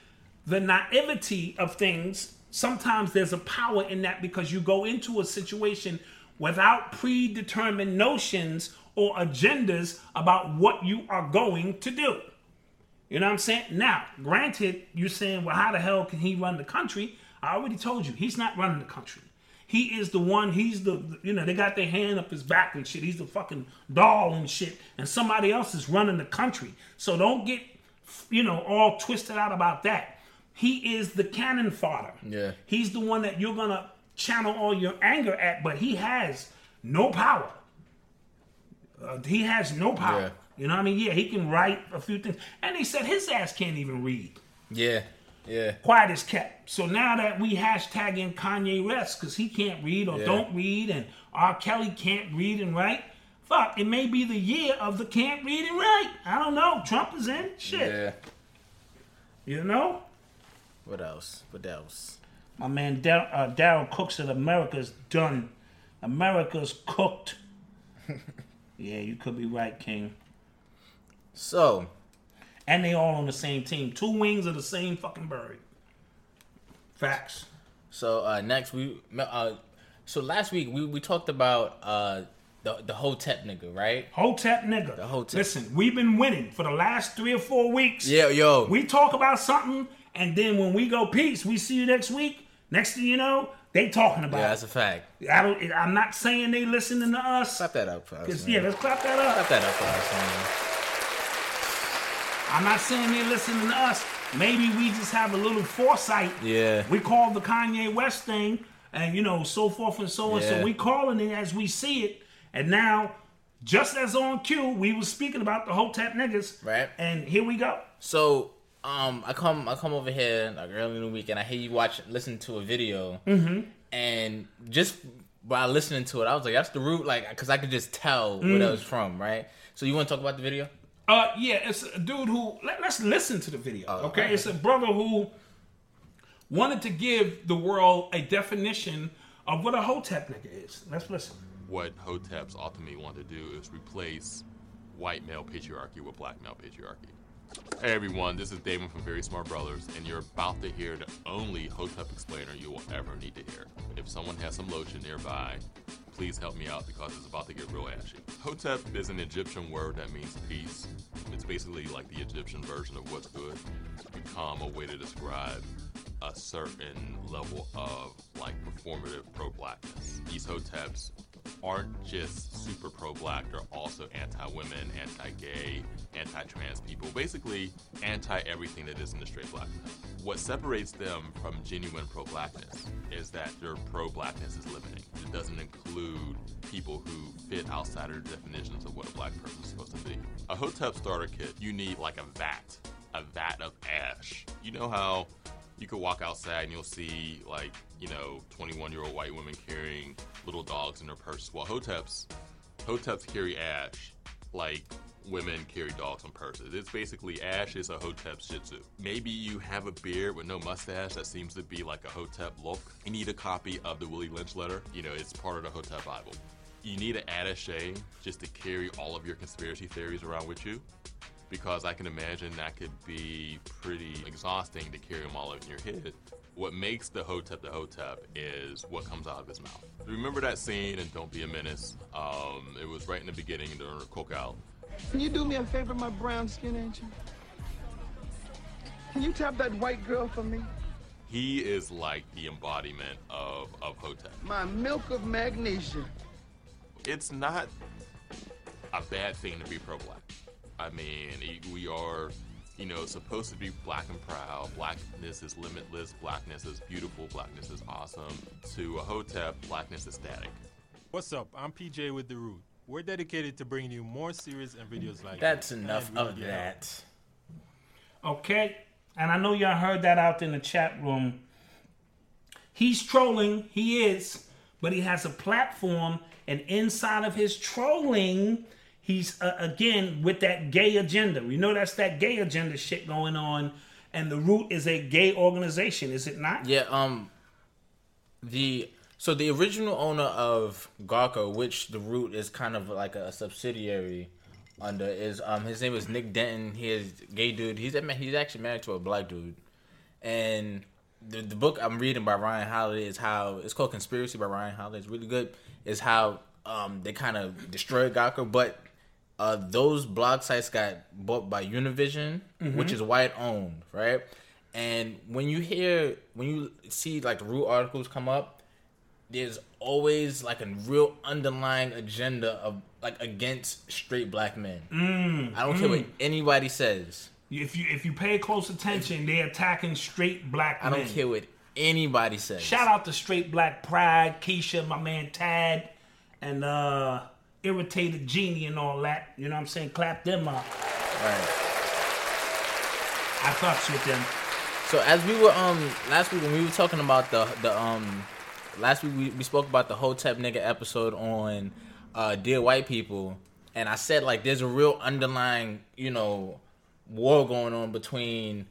the naivety of things. Sometimes there's a power in that because you go into a situation without predetermined notions or agendas about what you are going to do. You know what I'm saying? Now, granted, you're saying, well, how the hell can he run the country? I already told you, he's not running the country. He is the one, he's the, you know, they got their hand up his back and shit. He's the fucking doll and shit. And somebody else is running the country. So don't get, you know, all twisted out about that. He is the cannon fodder. Yeah. He's the one that you're going to channel all your anger at, but he has no power. Uh, he has no power. Yeah. You know what I mean? Yeah, he can write a few things. And they said his ass can't even read. Yeah. Yeah. Quiet as kept. So now that we hashtag in Kanye West because he can't read or Yeah. don't read, and R. Kelly can't read and write, fuck, it may be the year of the can't read and write. I don't know. Trump is in. Shit. Yeah. You know? What else? What else? My man Dar- uh, Daryl Cook said America's done. America's cooked. yeah, you could be right, King. So. And they all on the same team. Two wings of the same fucking bird. Facts. So uh, next we uh, so last week we, we talked about uh, the the Hotep nigga, right? Hotep nigga. The Hotep. Listen, we've been winning for the last three or four weeks. Yeah, yo. We talk about something, and then when we go peace, we see you next week. Next thing you know, they talking about. Yeah, that's a fact. I don't. I'm not saying they listening to us. Clap that up for us. yeah, let's clap that up. Clap that up for us, man. I'm not saying they're listening to us. Maybe we just have a little foresight. Yeah. We called the Kanye West thing, and you know, so forth and so on. Yeah. So we calling it as we see it. And now, just as on cue, we was speaking about the Hotep niggas. Right. And here we go. So um, I come I come over here like early in the week and I hear you watch listen to a video, Mhm. and just by listening to it, I was like, that's the root, like, because I could just tell where Mm. that was from, right? So you want to talk about the video? Uh, yeah, it's a dude who. Let, us listen to the video. Oh, okay, alright. it's a brother who wanted to give the world a definition of what a Hotep nigga is. Let's listen. What Hoteps ultimately want to do is replace white male patriarchy with black male patriarchy. Hey everyone, this is Damon from Very Smart Brothas, and you're about to hear the only Hotep explainer you will ever need to hear. If someone has some lotion nearby, please help me out because it's about to get real ashy. Hotep is an Egyptian word that means peace. It's basically like the Egyptian version of what's good. It's become a way to describe a certain level of like performative pro-blackness. These Hoteps aren't just super pro-black; they're also anti-women, anti-gay, anti-trans people. Basically, anti-everything that isn't a straight black. What separates them from genuine pro-blackness is that their pro-blackness is limiting. It doesn't include people who fit outside of the definitions of what a black person is supposed to be. A Hotep starter kit, you need like a vat, a vat of ash. You know how you could walk outside and you'll see like you know 21 year old white women carrying little dogs in their purse well hoteps hoteps carry ash like women carry dogs on purses. It's basically Ash is a Hotep Shih Tzu. Maybe you have a beard with no mustache that seems to be like a Hotep look. You need a copy of the Willie Lynch letter. You know, it's part of the Hotep Bible. You need an attache just to carry all of your conspiracy theories around with you. Because I can imagine that could be pretty exhausting to carry them all in your head. What makes the Hotep the Hotep is what comes out of his mouth. Remember that scene in Don't Be a Menace? Um, it was right in the beginning during the cookout. Can you do me a favor, my brown skin angel? Can you tap that white girl for me? He is like the embodiment of, of Hotep. My milk of magnesia. It's not a bad thing to be pro black. I mean, we are, you know, supposed to be black and proud. Blackness is limitless. Blackness is beautiful. Blackness is awesome. To a Hotep, blackness is static. What's up? I'm PJ with The Root. We're dedicated to bringing you more series and videos like that. That's this. enough And of we- that. Okay. And I know y'all heard that out in the chat room. He's trolling, he is, but he has a platform, and inside of his trolling, he's uh, again with that gay agenda. We know that's that gay agenda shit going on, and the root is a gay organization, is it not? Yeah, um the so the original owner of Gawker, which the root is kind of like a subsidiary under, is um his name is Nick Denton. He is gay dude. He's he's actually married to a black dude, and the, the book I'm reading by Ryan Holiday is how it's called Conspiracy by Ryan Holiday. It's really good. Is how um they kind of destroyed Gawker, but uh those blog sites got bought by Univision, Mhm. which is white owned, right? And when you hear when you see like the root articles come up, there's always like a real underlying agenda of like against straight black men. Mm, I don't care what mm. anybody says. If you if you pay close attention, they're attacking straight black I men. don't care what anybody says. Shout out to Straight Black Pride, Keisha, my man Tad, and uh Irritated Genie and all that. You know what I'm saying? Clap them up. Right. I fucks with them. So as we were um last week when we were talking about the the um last week we, we spoke about the whole Hotep nigga episode on uh Dear White People and I said like there's a real underlying, you know, war going on between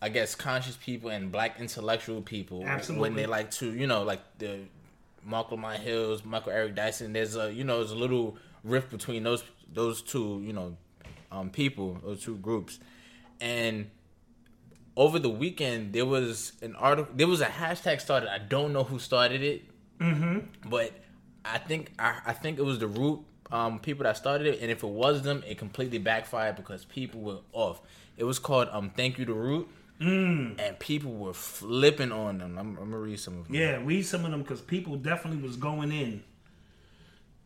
I guess conscious people and black intellectual people Absolutely. when they like to, you know, like the Marc Lamont Hills, Michael Eric Dyson, there's a you know, there's a little rift between those those two, you know, um people, those two groups. And over the weekend there was an article there was a hashtag started i don't know who started it Mm-hmm. but i think i, I think it was the root um, people that started it and if it was them it completely backfired because people were off it was called um thank you to root Mm. and people were flipping on them i'm, I'm gonna read some of them Yeah, read some of them because people definitely was going in.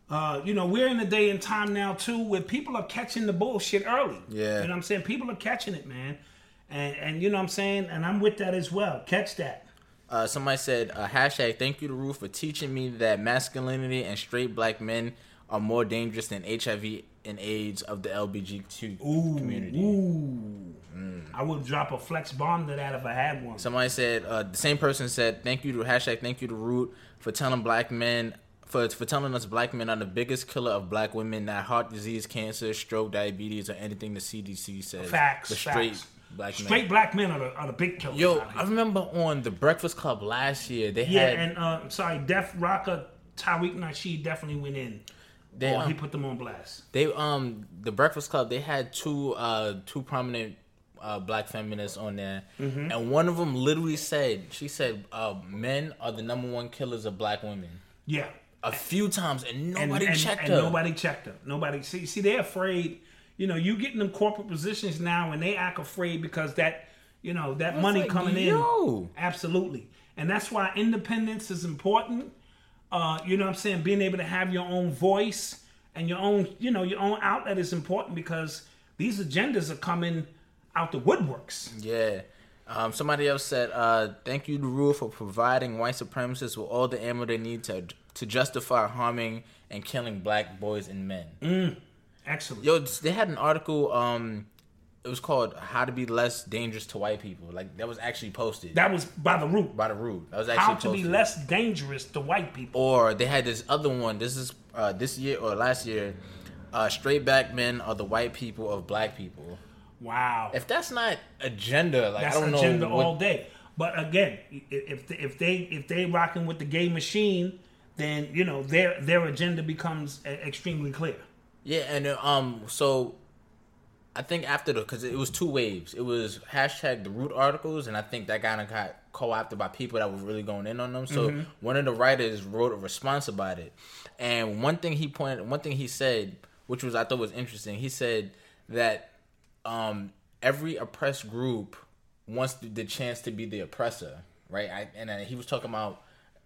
Uh, you know, we're in a day and time now too where people are catching the bullshit early. Yeah. You know what I'm saying? People are catching it, man. And and you know what I'm saying? And I'm with that as well. Catch that. Uh, somebody said, uh, hashtag thank you to Root for teaching me that masculinity and straight black men are more dangerous than HIV and AIDS of the LBGT community. Ooh. I would drop a flex bomb to that if I had one. Somebody said, uh, the same person said, thank you to hashtag thank you to Root for telling black men, for, for telling us black men are the biggest killer of black women, not heart disease, cancer, stroke, diabetes, or anything the CDC says. Facts. But straight facts. black men. Straight black men are the, are the big killers. Yo. I remember on the Breakfast Club last year, they yeah, had yeah, and uh, sorry, Def Rocker Tariq Nasheed definitely went in. They, or he um, put them on blast. They um the Breakfast Club they had two uh two prominent uh black feminists on there, Mhm. and one of them literally said she said uh men are the number one killers of black women. Yeah. A few times and And- nobody and, checked and her. Nobody checked her. Nobody see see they're afraid. You know, you get in them corporate positions now and they act afraid because that you know that It's money like, coming yo. in. Absolutely. And that's why independence is important. Uh, you know what I'm saying? Being able to have your own voice and your own, you know, your own outlet is important because these agendas are coming out the woodworks. Yeah. Um, somebody else said, uh, "Thank you to Root for providing white supremacists with all the ammo they need to to justify harming and killing black boys and men." Mm, excellent. Yo, they had an article. Um, it was called "How to Be Less Dangerous to White People." Like that was actually posted. That was by the root. By the root. That was actually How to be less dangerous to white people. Or they had this other one. This is uh, this year or last year. uh, straight black men are the white people of black people. Wow. If that's not agenda, like That's I don't know agenda what- all day. But again, if they, if they if they rocking with the gay machine, then you know their their agenda becomes extremely clear. Yeah, and uh, um, so I think after the because it was two waves. It was hashtag the root articles, and I think that kind of got co-opted by people that were really going in on them. So Mhm. one of the writers wrote a response about it, and one thing he pointed, one thing he said, which was I thought was interesting. He said that um, every oppressed group wants the, the chance to be the oppressor, right? I, and uh, he was talking about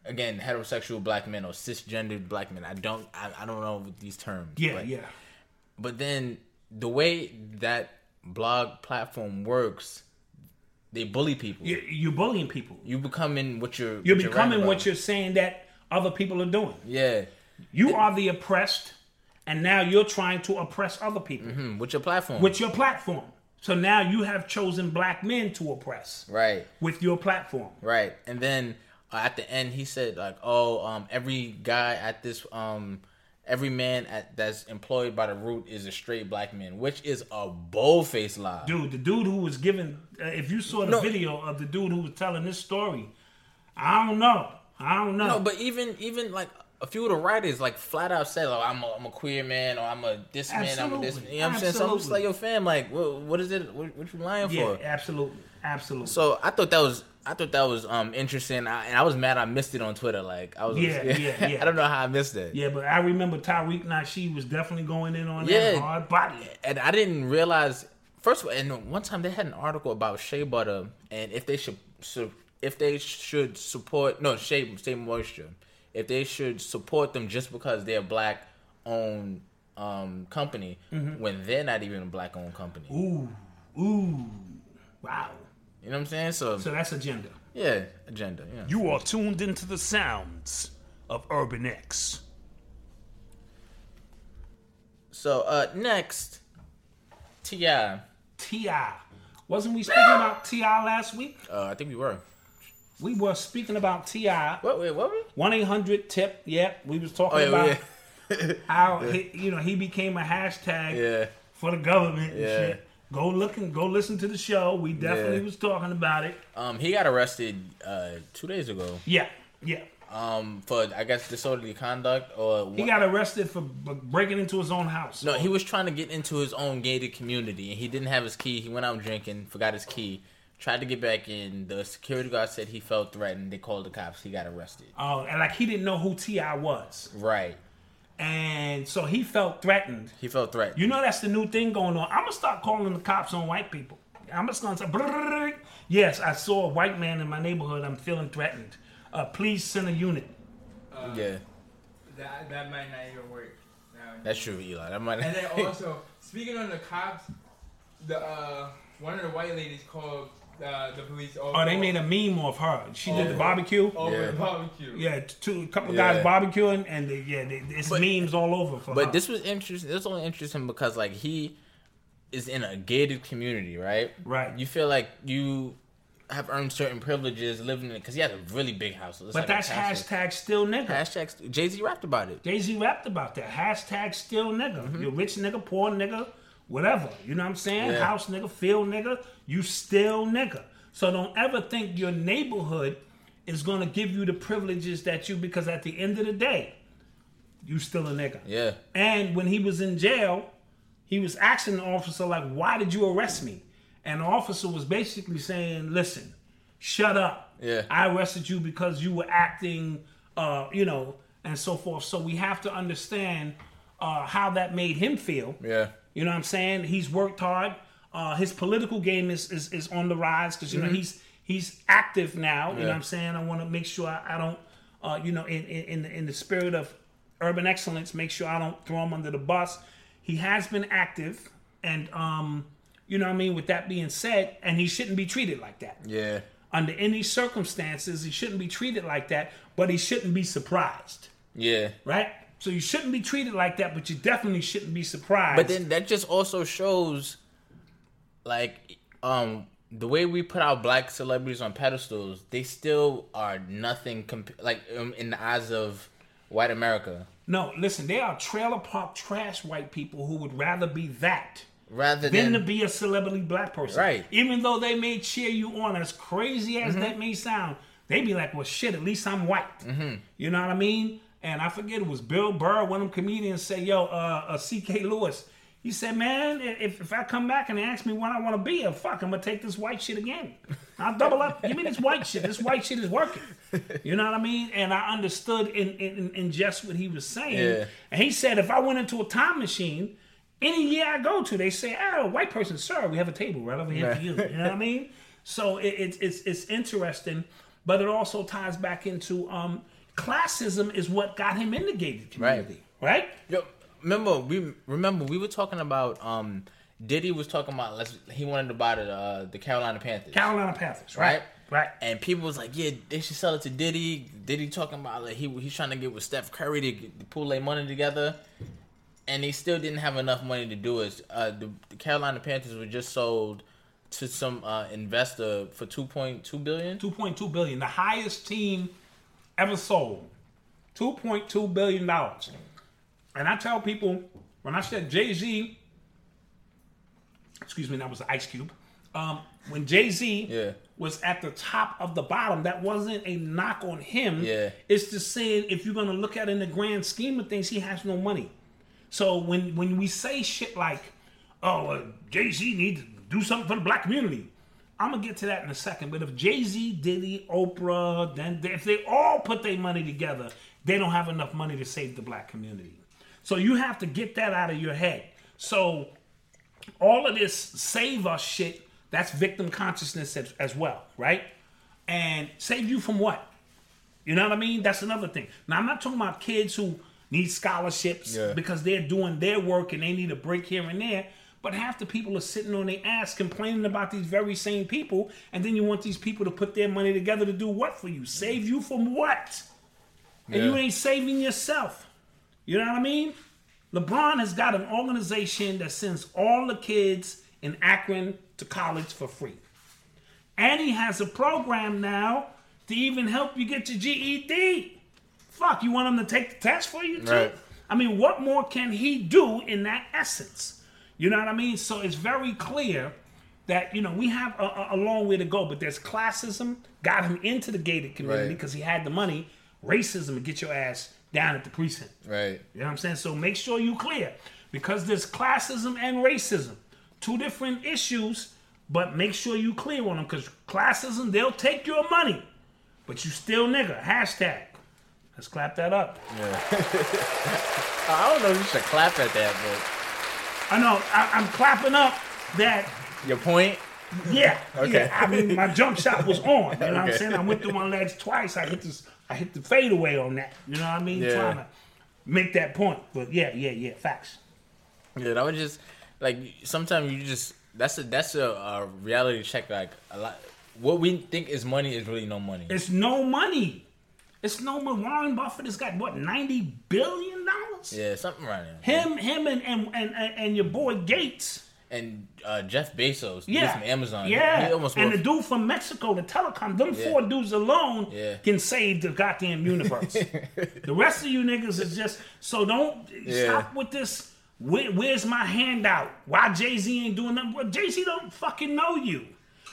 again heterosexual black men or cisgendered black men. I don't, I, I don't know these terms. Yeah, but- yeah. but then the way that blog platform works, they bully people. You, you're bullying people. You becoming what you're. You're what becoming writing what you're saying that other people are doing. Yeah. You are the oppressed, and now you're trying to oppress other people Mhm, with your platform. with your platform. So now you have chosen black men to oppress right. with your platform. Right. And then uh, at the end, he said like, "Oh, um, every guy at this, um, every man at that's employed by the root is a straight black man," which is a bold-faced lie. Dude, the dude who was giving, uh, if you saw the No. video of the dude who was telling this story, I don't know. I don't know. No, but even even like a few of the writers like flat out said, "Like I'm a, I'm a queer man or I'm a this man, I'm a this." man. You know what I'm saying? So I'm just like, "Yo, fam, like, what, what is it? What, what you lying yeah, for?" absolutely, absolutely. So I thought that was I thought that was um interesting, I, and I was mad I missed it on Twitter. Like I was, Yeah, yeah, yeah. I don't know how I missed it. yeah, but I remember Tariq Nasheed was definitely going in on Yeah. that hard body. and I didn't realize. First of all, and one time they had an article about shea butter and if they should if they should support no shea shea moisture if they should support them just because they're black owned um, company Mhm. when they're not even a black owned company. Ooh, ooh, wow. You know what I'm saying? So So that's agenda. yeah, agenda. Yeah. You are tuned into the sounds of Urban X. So uh next, Ti. Ti. Wasn't we speaking about T.I. last week? Uh, I think we were. We were speaking about Ti. What? Wait, what? One eight hundred tip. Yep, we was talking Oh, yeah, about yeah. how he, you know he became a hashtag Yeah. for the government. And Yeah. shit. Go look and go listen to the show. We definitely Yeah. was talking about it. Um, he got arrested uh two days ago. Yeah, yeah. Um, for I guess disorderly conduct or He got arrested for b- breaking into his own house. No, he was trying to get into his own gated community, and he didn't have his key. He went out drinking, forgot his key, tried to get back in. The security guard said he felt threatened. They called the cops. He got arrested. Oh, and like he didn't know who T.I. was, Right. And so he felt threatened. He felt threatened. You know that's the new thing going on. I'm gonna start calling the cops on white people. I'm just gonna say, yes, I saw a white man in my neighborhood. I'm feeling threatened. Uh, please send a unit. Uh, yeah, That that might not even work. Now. that's true, Eli. That might. And then also, speaking on the cops, the uh, one of the white ladies called uh, the police. Over, Oh, they made a meme of her. She did the barbecue. Over Yeah. the barbecue. Yeah, two couple Yeah. guys barbecuing, and they, yeah, they, it's But- memes all over for But her. this was interesting. This was only interesting because like he is in a gated community, right? Right. You feel like you have earned certain privileges living in it because he has a really big house. So but like that's hashtag still nigga. Hashtag Jay Z rapped about it. Jay Z rapped about that. Hashtag still nigga. Mm-hmm. You rich nigga, poor nigga, whatever. You know what I'm saying? Yeah. House nigga, field nigga. You still nigga. So don't ever think your neighborhood is gonna give you the privileges that you because at the end of the day, you still a nigga. Yeah. And when he was in jail, he was asking the officer, like, why did you arrest me? And the officer was basically saying, listen, shut up. Yeah. I arrested you because you were acting, uh, you know, and so forth. So we have to understand uh, how that made him feel. Yeah. You know what I'm saying? He's worked hard. Uh, his political game is, is, is on the rise because, you know, Mhm. he's he's active now. You know what I'm saying? I want to make sure I, I don't, uh, you know, in, in, in, the, in the spirit of urban excellence, make sure I don't throw him under the bus. He has been active. And, um, you know what I mean? With that being said, and he shouldn't be treated like that. Yeah. Under any circumstances, he shouldn't be treated like that, but he shouldn't be surprised, Yeah. right? So you shouldn't be treated like that, but you definitely shouldn't be surprised. But then that just also shows, like, um, the way we put our black celebrities on pedestals, they still are nothing. Comp- like um, in the eyes of white America. No, listen, they are trailer park trash white people who would rather be that Rather than than to be a celebrity black person. Right. Even though they may cheer you on, as crazy as Mhm. that may sound, they'd be like, well, shit, at least I'm white. Mhm. You know what I mean? And I forget it was Bill Burr, one of them comedians, say, "Yo, uh, uh C.K. Louis." He said, "Man, if, if I come back and they ask me what I want to be, uh, fuck, I'm gonna take this white shit again. I'll double up. Give me this white shit. This white shit is working. You know what I mean?" And I understood in in, in just what he was saying. Yeah. And he said, if I went into a time machine, any year I go to, they say, "Oh, white person, sir, we have a table right over here for you." You know what I mean? So it, it's it's it's interesting, but it also ties back into um, classism is what got him in the gated community, right? Yo, remember we remember we were talking about um Diddy was talking about let's he wanted to buy the uh, the Carolina Panthers. Carolina Panthers, right? Right. And people was like, yeah, they should sell it to Diddy. Diddy talking about like he he's trying to get with Steph Curry to, get, to pull their money together, and they still didn't have enough money to do it. Uh, the, the Carolina Panthers were just sold to some uh, investor for two point two billion. Two point two billion, the highest team ever sold, two point two billion dollars. And I tell people when I said Jay Z, excuse me, that was Ice Cube. Um, when Jay Z Yeah. was at the top of the bottom, that wasn't a knock on him. Yeah. It's just saying if you're gonna look at it in the grand scheme of things, he has no money. So when when we say shit like, "Oh, uh, Jay Z needs to do something for the black community," I'm gonna get to that in a second. But if Jay Z, Diddy, Oprah, then if they all put their money together, they don't have enough money to save the black community. So you have to get that out of your head. So all of this save us shit, that's victim consciousness as, as well, right? And save you from what? You know what I mean? That's another thing. Now I'm not talking about kids who need scholarships Yeah. because they're doing their work and they need a break here and there. But half the people are sitting on their ass complaining about these very same people, and then you want these people to put their money together to do what for you? Save you from what? And you ain't saving yourself. You know what I mean? LeBron has got an organization that sends all the kids in Akron to college for free. And he has a program now to even help you get your GED. Fuck, you want him to take the test for you too? Right. I mean, what more can he do in that essence? You know what I mean? So it's very clear that you know we have a, a- long way to go, but there's classism got him into the gated community Right. because he had the money. Racism to get your ass down at the precinct. Right. You know what I'm saying? So make sure you clear because there's classism and racism, two different issues, but make sure you clear on them because classism they'll take your money, but you still nigga. Hashtag. Let's clap that up. Yeah. I don't know if you should clap at that, but I know I, I'm clapping up that. Your point? Yeah. Okay. Yeah. I mean, my jump shot was on. You know what I'm saying? I went through my legs twice. I hit this. I hit the fadeaway on that. You know what I mean? Yeah. Trying to make that point. But yeah, yeah, yeah. Facts. Yeah, that was just like sometimes you just that's a that's a, a reality check. Like a lot, what we think is money is really no money. It's no money. It's no money. Warren Buffett has got what ninety billion dollars. Yeah, something right there. Him, him, and and and, and, your boy Gates. And uh, Jeff Bezos, Yeah, from Amazon. Yeah, and the dude from Mexico, the telecom, them Yeah. four dudes alone Yeah. can save the goddamn universe. the rest of you niggas is just so don't Yeah. stop with this. Where, where's my handout? Why Jay Z ain't doing nothing? Well, Jay Z don't fucking know you.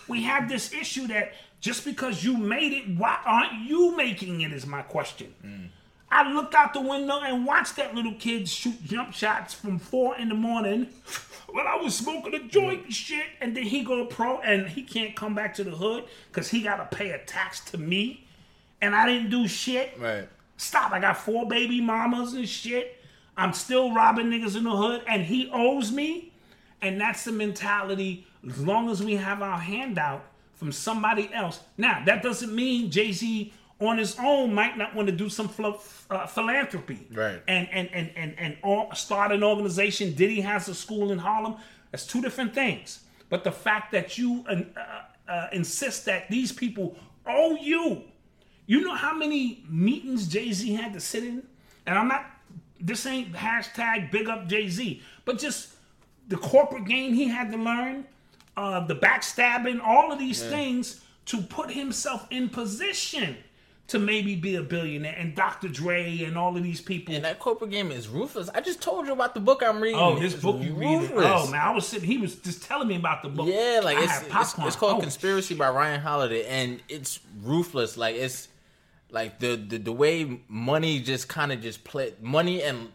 We have this issue that just because you made it, why aren't you making it? Is my question. Mm. I look out the window and watch that little kid shoot jump shots from four in the morning when I was smoking a joint and shit, and then he go pro and he can't come back to the hood because he gotta pay a tax to me, and I didn't do shit. Right. Stop! I got four baby mamas and shit. I'm still robbing niggas in the hood, and he owes me. And that's the mentality. As long as we have our handout from somebody else. Now that doesn't mean Jay Z on his own might not want to do some phil- uh, philanthropy Right. and and and and and all, start an organization. Diddy has a school in Harlem. That's two different things. But the fact that you uh, uh, insist that these people owe you, you know how many meetings Jay Z had to sit in, and I'm not. This ain't hashtag big up Jay Z, but just the corporate game he had to learn, uh, the backstabbing, all of these Yeah. things to put himself in position to maybe be a billionaire, and Dr. Dre and all of these people. And that corporate game is ruthless. I just told you about the book I'm reading. Oh, this It's book you read. Oh, ruthless. Oh man, I was sitting. He was just telling me about the book. Yeah, like it's it's, it's called Oh, Conspiracy by Ryan Holiday, and it's ruthless. Like it's like the the, the way money just kind of just play money and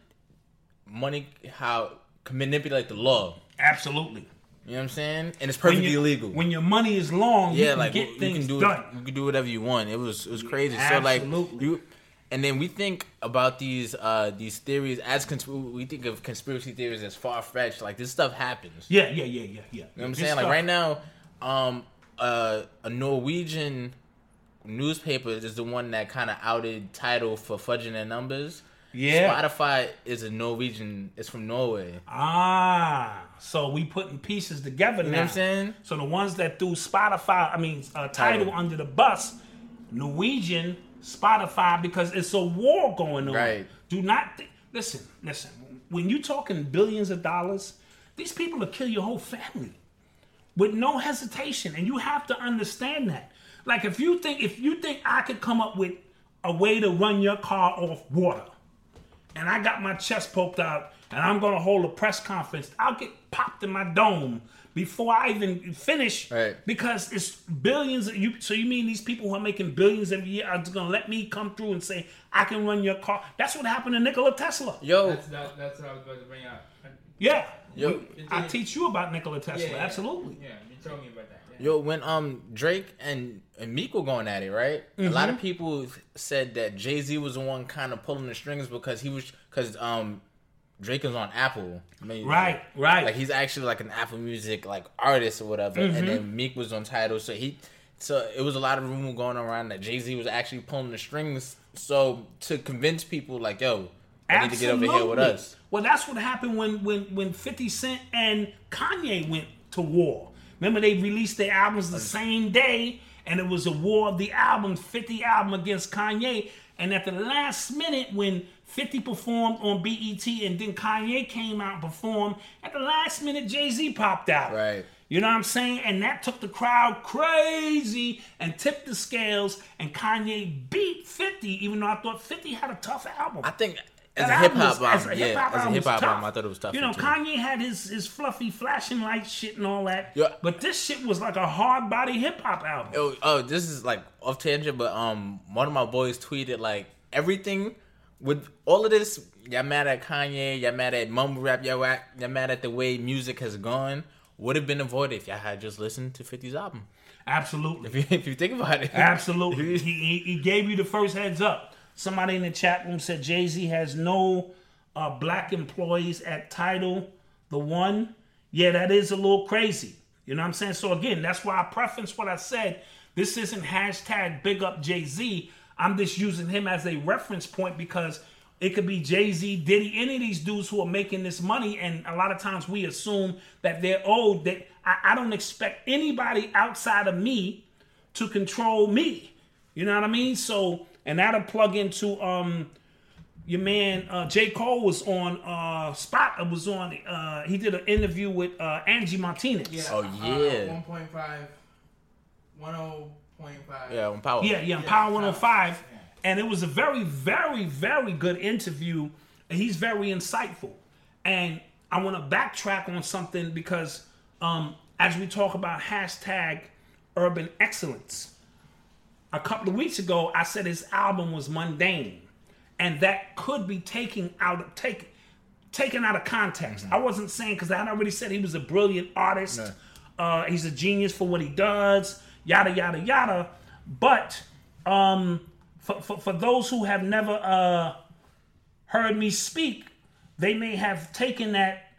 money how can manipulate the law. Absolutely. You know what I'm saying? And it's perfectly you- illegal. When your money is long, you yeah, can like get you things can do done. you can do whatever you want. It was it was crazy. So like you, and then we think about these uh these theories as consp- we think of conspiracy theories as far fetched. Like this stuff happens. Yeah, yeah, yeah, yeah, yeah. You know what I'm This saying? Like right now, um, uh, a Norwegian newspaper is the one that kind of outed Tidal for fudging their numbers. Yeah. Spotify is a Norwegian. It's from Norway. Ah, so we putting pieces together You now. know what I'm saying? So the ones that threw Spotify, I mean, uh, Tidal under the bus, Norwegian Spotify, because it's a war going on. Right. Do not th- listen. Listen. When you talking billions of dollars, these people will kill your whole family with no hesitation, and you have to understand that. Like if you think if you think I could come up with a way to run your car off water, and I got my chest poked out, and I'm gonna hold a press conference, I'll get popped in my dome before I even finish, Right. because it's billions. Of, you so you mean these people who are making billions every year are just gonna let me come through and say I can run your car? That's what happened to Nikola Tesla. Yo, That's, that, that's what I was about to bring up. Yeah, Yo. We- I teach you about Nikola Tesla. Yeah, yeah. Absolutely. Yeah, you told me about that. Yo, when um Drake and, and Meek were going at it, right? A lot Mm-hmm. of people said that Jay Z was the one kind of pulling the strings because he was because um Drake is on Apple, I mean, Right, right. Like he's actually like an Apple Music like artist or whatever, Mm-hmm. and then Meek was on Tidal, so he so it was a lot of rumor going around that Jay Z was actually pulling the strings, so to convince people like, yo, I need to get over here with us. Well, that's what happened when when when 50 Cent and Kanye went to war. Remember they released their albums the same day, and it was a war of the albums, 50 album against Kanye. And at the last minute, when 50 performed on BET and then Kanye came out and performed, at the last minute, Jay Z popped out. Right. You know what I'm saying? And that took the crowd crazy and tipped the scales. And Kanye beat 50, even though I thought 50 had a tough album. I think as a hip hop as album, yeah, as a hip hop album, I thought it was tough. You know. Kanye had his his fluffy flashing light shit and all that. Yeah. But this shit was like a hard body hip hop album. Oh, oh, this is like off tangent, but um, one of my boys tweeted like everything with all of this. Y'all mad at Kanye? Y'all mad at mumble rap? Y'all, y'all mad at the way music has gone? Would have been avoided if y'all had just listened to 50's album. Absolutely. If you, if you think about it, Absolutely. he, he, he gave you the first heads up. Somebody in the chat room said Jay Z has no uh, black employees at Tidal, the one. Yeah, that is a little crazy. You know what I'm saying? So, again, that's why I preference what I said. This isn't hashtag big up Jay Z. I'm just using him as a reference point because it could be Jay Z, Diddy, any of these dudes who are making this money. And a lot of times we assume that they're old. That I, I don't expect anybody outside of me to control me. You know what I mean? So, and that'll plug into um your man uh J. Cole was on uh spot uh, was on uh he did an interview with uh Angie Martinez. Yeah. Oh, Uh, yeah. 1.5. 10.5. yeah, on power. Yeah, yeah, Yeah, Power Power. 105. And it was a very, very, very good interview. And he's very insightful. And I want to backtrack on something because um, as we talk about hashtag urban excellence, a couple of weeks ago, I said his album was mundane. And that could be taken out of take, taken out of context. I wasn't saying because I had already said he was a brilliant artist. Uh, he's a genius for what he does, yada yada yada. But um, for, for for those who have never uh, heard me speak, they may have taken that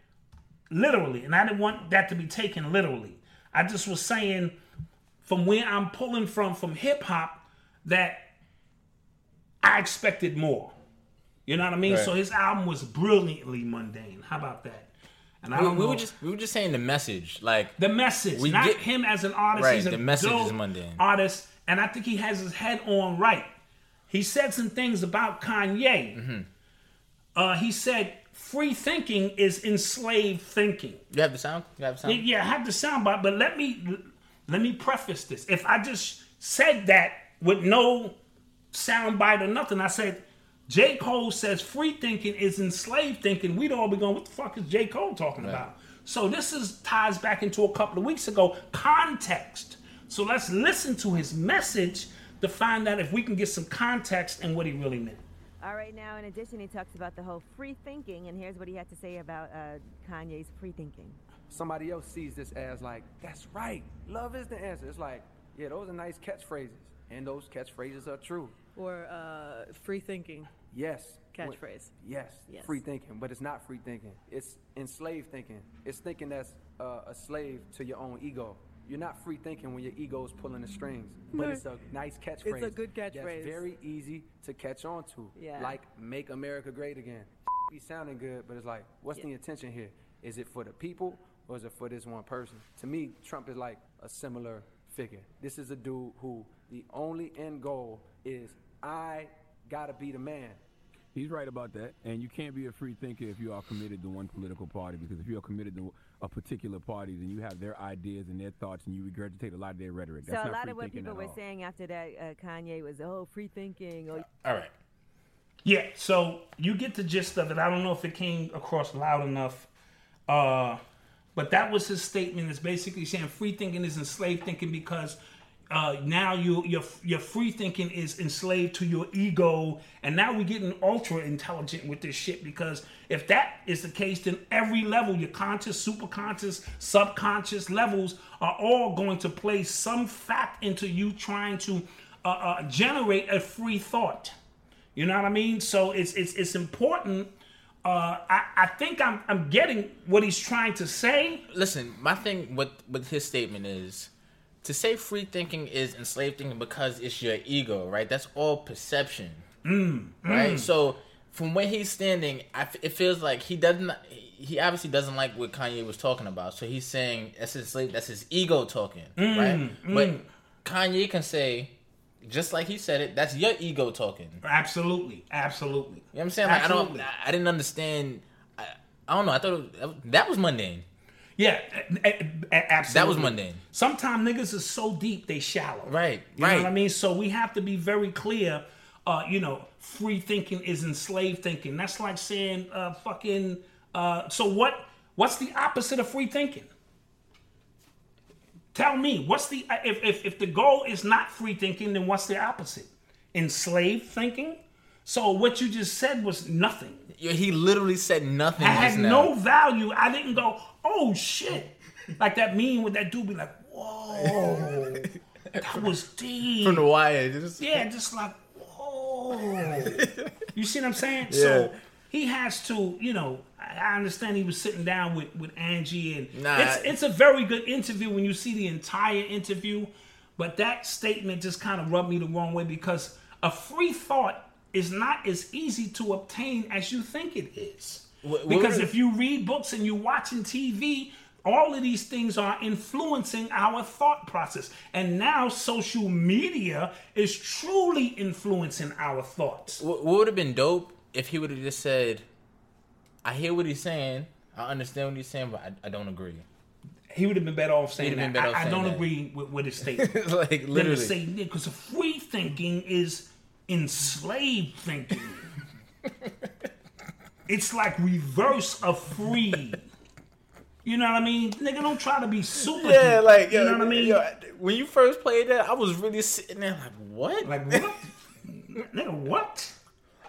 literally, and I didn't want that to be taken literally. I just was saying from where I'm pulling from from hip hop that I expected more. You know what I mean? Right. So his album was brilliantly mundane. How about that? And I We, don't we know were just we were just saying the message, like the message, We not get- him as an artist. Right, the message is mundane. artist, and I think he has his head on right. He said some things about Kanye. Mm-hmm. Uh, he said free thinking is enslaved thinking. you have the sound. You have the sound. Yeah, I have the soundbite, but let me let me preface this. If I just said that with no soundbite or nothing. I said, J. Cole says free thinking is enslaved thinking. We'd all be going, what the fuck is J. Cole talking about? So this is ties back into a couple of weeks ago context. So let's listen to his message to find out if we can get some context and what he really meant. All right, now in addition, he talks about the whole free thinking, and here's what he had to say about uh, Kanye's free thinking. Somebody else sees this as like, that's right, love is the answer. It's like, yeah, those are nice catchphrases, and those catchphrases are true. Or uh, free thinking. Yes. Catchphrase. Yes, Yes. Free thinking, but it's not free thinking. It's enslaved thinking. It's thinking that's uh, a slave to your own ego. You're not free thinking when your ego is pulling the strings, but it's a nice catchphrase. It's a good catchphrase. That's very easy to catch on to. Yeah. Like "Make America Great Again." Be sounding good, but it's like, what's the intention here? Is it for the people or is it for this one person? To me, Trump is like a similar figure. This is a dude who the only end goal is I gotta be the man. He's right about that, and you can't be a free thinker if you are committed to one political party. Because if you are committed to a particular party, then you have their ideas and their thoughts, and you regurgitate a lot of their rhetoric. That's so a lot free of what people were all. saying after that, uh, Kanye was, oh, free thinking. Or, All right. Yeah, so you get the gist of it. I don't know if it came across loud enough. Uh, but that was his statement. It's basically saying free thinking is enslaved thinking because uh, now you your your free thinking is enslaved to your ego, and now we're getting ultra intelligent with this shit. Because if that is the case, then every level, your conscious, superconscious, subconscious levels are all going to play some fact into you trying to uh, uh, generate a free thought. You know what I mean? So it's it's it's important. Uh, I I think I'm I'm getting what he's trying to say. Listen, my thing with with his statement is to say free thinking is enslaved thinking because it's your ego, right? That's all perception, Mm, right? mm. So from where he's standing, I f it feels like he doesn't. He obviously doesn't like what Kanye was talking about, so he's saying that's his. That's his ego talking, Mm, right? mm. But Kanye can say, just like he said it, that's your ego talking. Absolutely, absolutely. You know what I'm saying? Like, I don't. I didn't understand. I, I don't know. I thought it was, that was mundane. Yeah, absolutely. That was mundane. Sometimes niggas is so deep they shallow. Right, You know right. what I mean? So we have to be very clear. Uh, you know, free thinking is enslaved thinking. That's like saying, uh, fucking. Uh, so what? What's the opposite of free thinking? Tell me, what's the uh, if, if if the goal is not free thinking, then what's the opposite? Enslaved thinking. So what you just said was nothing. Yeah, He literally said nothing. I had no value. I didn't go, oh shit. Like that meme with that dude be like, whoa, that was deep. From the wire, just Yeah, just like, whoa. You see what I'm saying? Yeah. So he has to, you know, I understand he was sitting down with, with Angie and Nah. it's it's a very good interview when you see the entire interview. But that statement just kind of rubbed me the wrong way because a free thought is not as easy to obtain as you think it is. Wh- what Because was- if you read books and you're watching TV, all of these things are influencing our thought process. And now social media is truly influencing our thoughts. What what would have been dope if he would have just said, "I hear what he's saying. I understand what he's saying, but I, I don't agree." He would have been better off saying that. I, off I saying don't that. agree with, with his statement. Like, literally. say because free thinking is enslaved thinking. it's like reverse of free. You know what I mean? Nigga, don't try to be super. Yeah, deep. like you know what I mean? yo, when you first played that, I was really sitting there like, "What? Like what? Nigga, what?"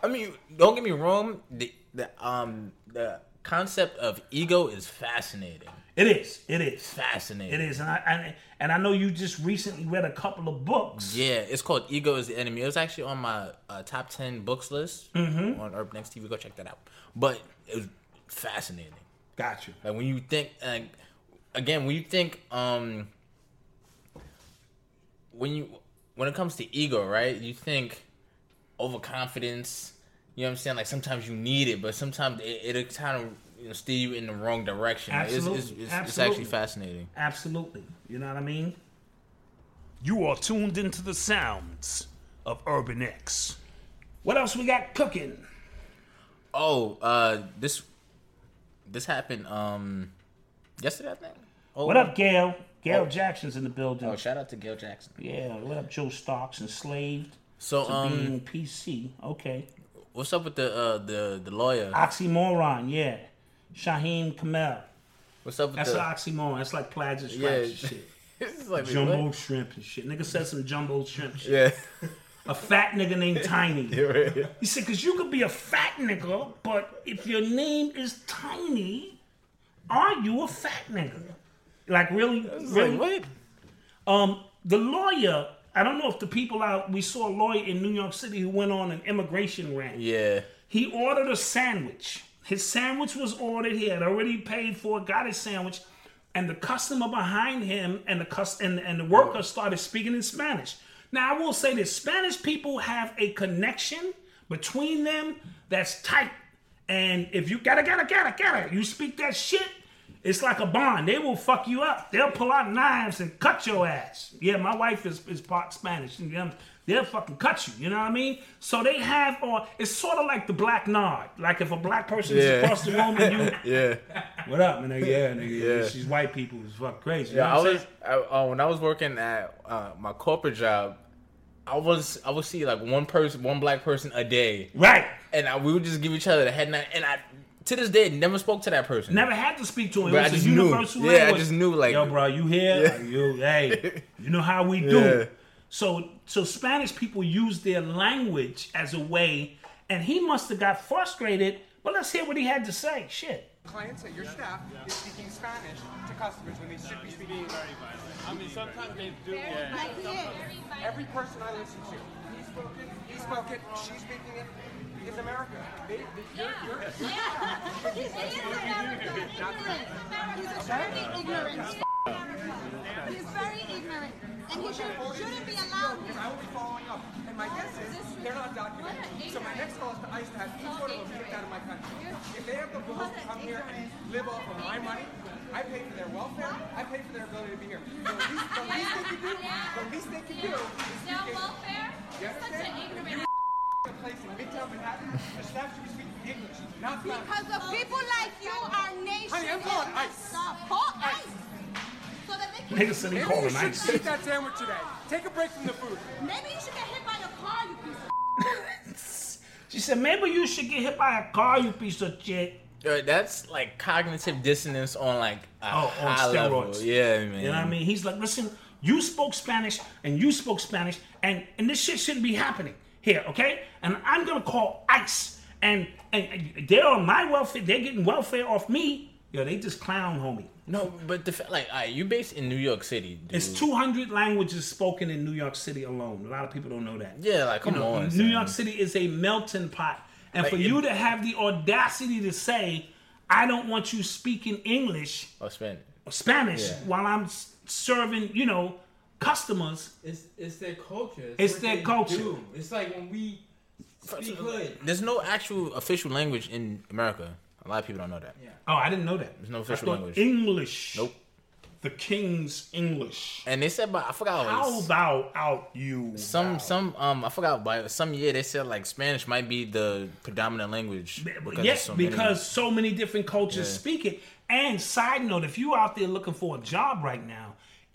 I mean, don't get me wrong. The the um the concept of ego is fascinating. It is. It is fascinating. It is, and I, I and I know you just recently read a couple of books. Yeah, it's called Ego is the Enemy. It was actually on my uh, top 10 books list Mhm. on Urban X TV. Go check that out. But it was fascinating. Got you. Like when you think, uh, again, when you think, um, when you, when it comes to ego, right? You think overconfidence. You know what I'm saying? Like sometimes you need it, but sometimes it, it kind of you know, steer you in the wrong direction. It's- Absolutely. It's, it's, it's, Absolutely. actually fascinating. Absolutely. You know what I mean? You are tuned into the sounds of Urban X. What else we got cooking? Oh, uh, this this happened um yesterday, I think. Oh, what up, Gail? Gail Oh. Jackson's in the building. Oh, shout out to Gail Jackson. Yeah, what up, Joe Starks, enslaved. So, to um, being PC. Okay. What's up with the uh, the the lawyer? Oxymoron, yeah. Shaheem Kamel. What's up with That's the- an oxymoron. That's like plaid stripes Yeah. and shit. Like, jumbo what? shrimp and shit. Nigga said some jumbo shrimp shit. Yeah. A fat nigga named Tiny. Yeah, right. He said, because you could be a fat nigga, but if your name is Tiny, are you a fat nigga? Like, really? Really? like, Um, the lawyer, I don't know if the people out, we saw a lawyer in New York City who went on an immigration rant. Yeah. He ordered a sandwich. His sandwich was ordered. He had already paid for it, got his sandwich, and the customer behind him and the cus- and, and the worker started speaking in Spanish. Now I will say this: Spanish people have a connection between them that's tight, and if you gotta gotta gotta gotta, you speak that shit. It's like a bond. They will fuck you up. They'll pull out knives and cut your ass. Yeah, my wife is, is part Spanish. and them- They'll fucking cut you. You know what I mean? So they have, or it's sort of like the black nod. Like if a black person is Yeah. across the room and you, yeah. what up, man? Yeah, nigga. Yeah. Yeah. She's white people. It's fuck crazy. You Yeah, know I was I, uh, when I was working at uh, my corporate job. I was I would see like one person, one black person a day, right? And I, we would just give each other the head nod, and I to this day never spoke to that person. Never had to speak to him. It But was I a just knew. universal Yeah, I language. just knew, like- yo, bro, you here? Yeah. You, hey, you know how we do. Yeah. So, so Spanish people use their language as a way, and he must have got frustrated. But let's hear what he had to say. Shit. Clients at your staff is speaking Spanish to customers when they should be speaking very violent. I mean, sometimes they do. Every person I listen to, he spoke it, he spoke it, she's speaking it, is America. They, they, you're, you're, you're, He's very ignorant. He's very ignorant. And he should, shouldn't be allowed. Because I will be following up. And my guess is they're not documented. So my next call is to ICE to have each one of them kicked out of my country. If they have the balls to come here and live off of my money, I pay for their welfare. I pay for their ability to be here. The least, the least they can do, the least they can do is speak welfare. You understand? If you a place in Midtown Manhattan, the staff should be speaking English, not Spanish. Because of people like you, our nation Honey, I'm calling is ICE. stop. Call ICE. So that they can Nigga said he Maybe calling you should ICE. eat that sandwich today. Take a break from the food. Maybe you should get hit by a car, you piece of She said, maybe you should get hit by a car, you piece of shit. Yo, that's like cognitive dissonance on like a Oh, on high level. steroids. Yeah, man. You know what I mean? He's like, listen, you spoke Spanish and you spoke Spanish, and and this shit shouldn't be happening here, okay? And I'm gonna call ICE, and and, they're on my welfare. They're getting welfare off me. Yo, they just clown, homie. No, but the fa- like, alright, you based in New York City. Dude. It's 200 languages spoken in New York City alone. A lot of people don't know that. Yeah, like, You come know, on, New son. York City is a melting pot. And Like, for it- you to have the audacity to say, I don't want you speaking English or Spanish, or Spanish Yeah. while I'm serving, you know, customers. It's it's their culture. It's what their culture. do. It's like when we speak hood. There's no actual official language in America. A lot of people don't know that. Yeah. Oh, I didn't know that. There's no official language. English. Nope. The King's English. And they said, but I forgot. How what thou out you? some some um I forgot by some year they said like Spanish might be the predominant language. Because yes, of so many- because so many different cultures Yeah. speak it. And side note, if you out there looking for a job right now,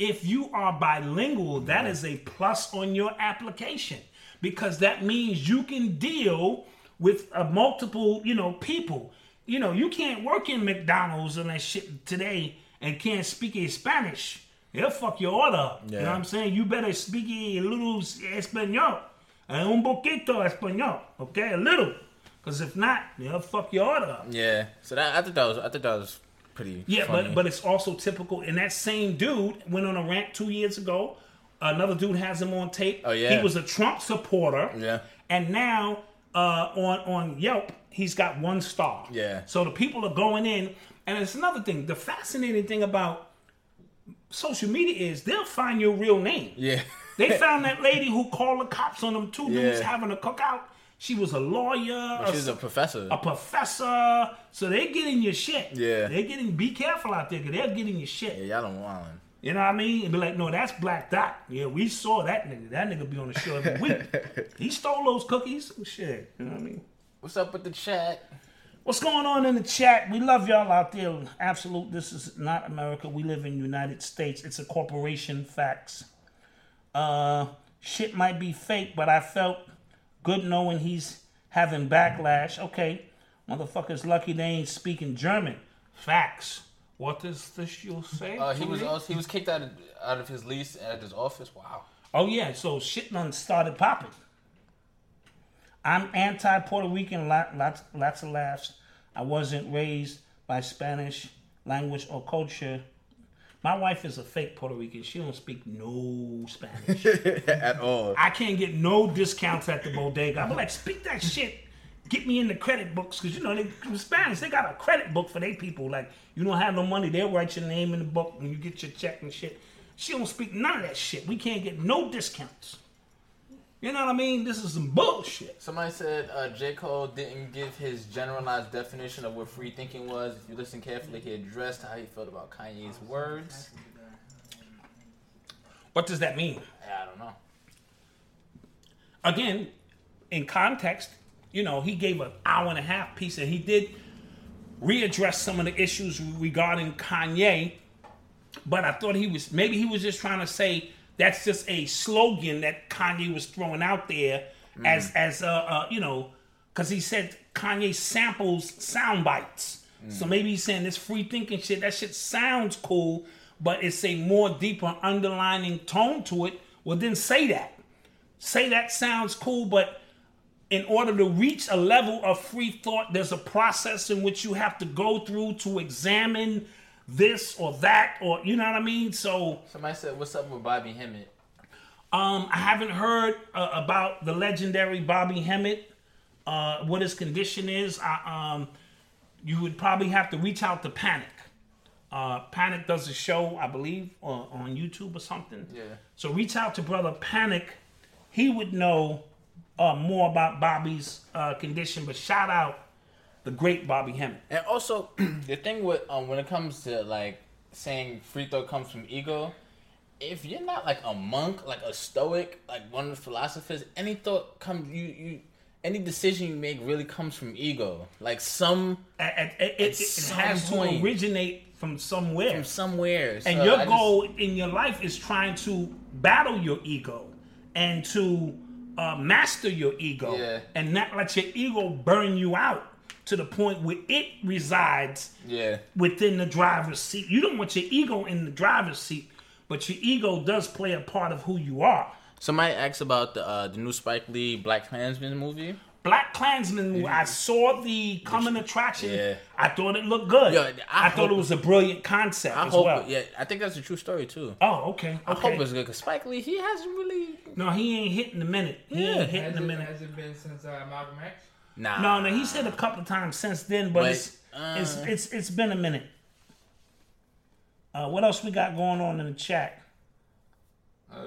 if you are bilingual, that is a plus on your application because that means you can deal with uh, multiple, you know, people. You know, you can't work in McDonald's and that shit today and can't speak a Spanish. They'll fuck your order up. You know Yeah. what I'm saying? You better speak a little español. Eh, Un poquito español. Okay? A little. Because if not, they'll fuck your order up. Yeah. So that I thought that was I thought that was pretty. Yeah, funny. but but it's also typical. And that same dude went on a rant two years ago. Another dude has him on tape. Oh, yeah. He was a Trump supporter. Yeah. And now uh, on on Yelp, he's got one star. Yeah. So the people are going in, and it's another thing. The fascinating thing about social media is they'll find your real name. Yeah. They found that lady who called the cops on them two dudes having a cookout. She was a lawyer. But she's a professor. A professor. So they're getting your shit. Yeah. They're getting, be careful out there because they're getting your shit. Yeah, y'all don't want him. You know what I mean? And be like, no, that's Black Dot. Yeah, we saw that nigga. That nigga be on the show every week. he stole those cookies. Shit. You know what I mean? What's up with the chat? What's going on in the chat? We love y'all out there. Absolute. This is not America. We live in United States. It's a corporation. Facts. Uh, shit might be fake, but I felt good knowing he's having backlash. Okay, motherfuckers lucky they ain't speaking German. Facts. What does this you say? Uh, he was also, he was kicked out of, out of his lease at his office. Wow. Oh yeah, so shit done started popping. I'm anti Puerto Rican, lot, lots, lots of laughs. I wasn't raised by Spanish language or culture. My wife is a fake Puerto Rican. She don't speak no Spanish at all. I can't get no discounts at the bodega. I'm like, speak that shit. Get me in the credit books because you know they Spanish. They got a credit book for their people. Like you don't have no money, they'll write your name in the book when you get your check and shit. She don't speak none of that shit. We can't get no discounts. You know what I mean? This is some bullshit. Somebody said uh, J. Cole didn't give his generalized definition of what free thinking was. If you listen carefully, he addressed how he felt about Kanye's words. What does that mean? I don't know. Again, in context, you know, he gave an hour and a half piece and he did readdress some of the issues regarding Kanye. But I thought he was maybe he was just trying to say that's just a slogan that Kanye was throwing out there as as uh, uh you know because he said Kanye samples sound bites. So maybe he's saying this free thinking shit. That shit sounds cool, but it's a more deeper underlining tone to it. Well, then say that. Say that sounds cool, but in order to reach a level of free thought, there's a process in which you have to go through to examine this or that, or you know what I mean. So Somebody said, "What's up with Bobby Hemmitt?" um, I haven't heard uh, about the legendary Bobby Hemmitt. Uh, what his condition is. I, um, you would probably have to reach out to Panic. Uh, Panic does a show, I believe, on, on YouTube or something. Yeah. So reach out to brother Panic. He would know uh, more about Bobby's uh, condition. But shout out the great Bobby Hemmitt. And also, the thing with um, when it comes to like saying free throw comes from ego, if you're not like a monk, like a stoic, like one of the philosophers, any thought comes you you any decision you make really comes from ego. Like some It, it, it, it has to originate from somewhere. From somewhere. And So your I just- goal in your life is trying to battle your ego and to uh, master your ego Yeah. and not let your ego burn you out to the point where it resides Yeah. within the driver's seat. You don't want your ego in the driver's seat, but your ego does play a part of who you are. Somebody asked about the uh, the new Spike Lee Black Klansman movie. Black Klansman movie. I saw the coming attraction. Yeah. I thought it looked good. Yo, I I, thought it was a brilliant concept I as hope, well. yeah, I think that's a true story too. Oh, okay. I okay. hope it's good because Spike Lee he hasn't really. No, he ain't hitting a minute. He Yeah. ain't hitting Has a it, minute. has it been since uh, Malcolm X? Nah. No, no, he's hit a couple of times since then, but, But, it's, it's uh, it's it's been a minute. Uh, what else we got going on in the chat? Uh,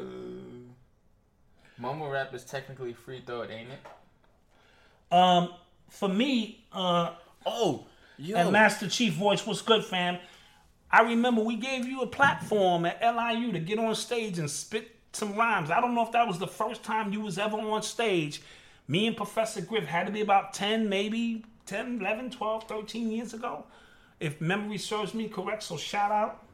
Mumble rap is technically free throw, ain't it? Um, for me, uh, oh, yo. and Master Chief Voice, what's good, fam? I remember we gave you a platform at LIU to get on stage and spit some rhymes. I don't know if that was the first time you was ever on stage. Me and Professor Griff had to be about 10, maybe 10, 11, 12, 13 years ago. If memory serves me correct, so shout out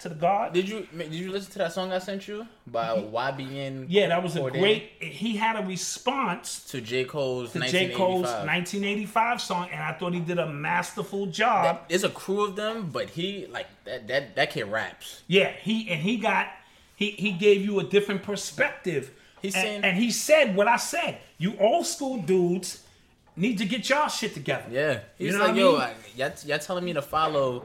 to the God. Did you did you listen to that song I sent you by YBN? Yeah, that was a Cordae great. He had a response to J Cole's to J. Cole's 1985. 1985 song, and I thought he did a masterful job. There's a crew of them, but he like that that that kid raps. Yeah, he and he got he he gave you a different perspective. He's and, saying- and he said what I said. You old school dudes need to get y'all shit together. Yeah, he's You know like, what I mean? y'all, y'all telling me to follow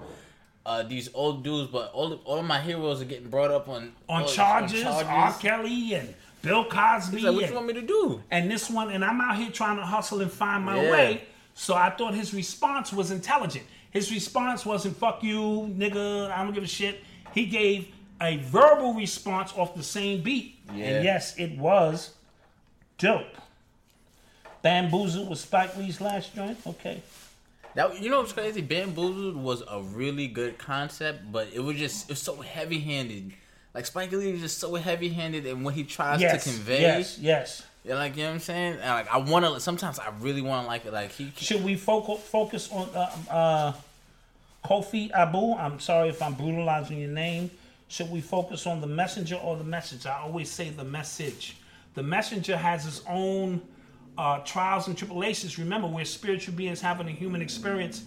uh, these old dudes, but all all of my heroes are getting brought up on on all- charges, R. Kelly and Bill Cosby. He's like, what you and- want me to do? And this one, and I'm out here trying to hustle and find my Yeah. way. So I thought his response was intelligent. His response wasn't "fuck you, nigga." I don't give a shit. He gave a verbal response off the same beat, Yeah. and yes, it was dope. Bamboozled was Spike Lee's last joint. Okay. That you know what's crazy? Bamboozled was a really good concept, but it was just it's so heavy handed. Like Spike Lee is just so heavy handed in what he tries Yes, to convey. yes, yes. Yeah, like you know what I'm saying. And like I want to. Sometimes I really want to like it. Like he. Should we focus focus on uh, uh, Kofi Abu? I'm sorry if I'm brutalizing your name. Should we focus on the messenger or the message? I always say the message. The messenger has his own uh, trials and tribulations. Remember, we're spiritual beings having a human experience,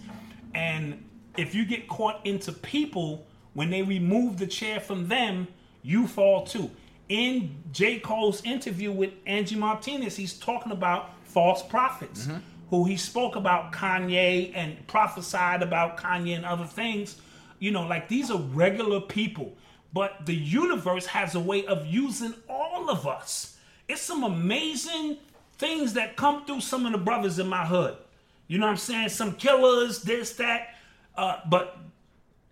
and if you get caught into people when they remove the chair from them, you fall too. In J. Cole's interview with Angie Martinez, he's talking about false prophets who he spoke about Kanye and prophesied about Kanye and other things. You know, like these are regular people, but the universe has a way of using all of us. It's some amazing things that come through some of the brothers in my hood. You know what I'm saying? Some killers, this, that. Uh, but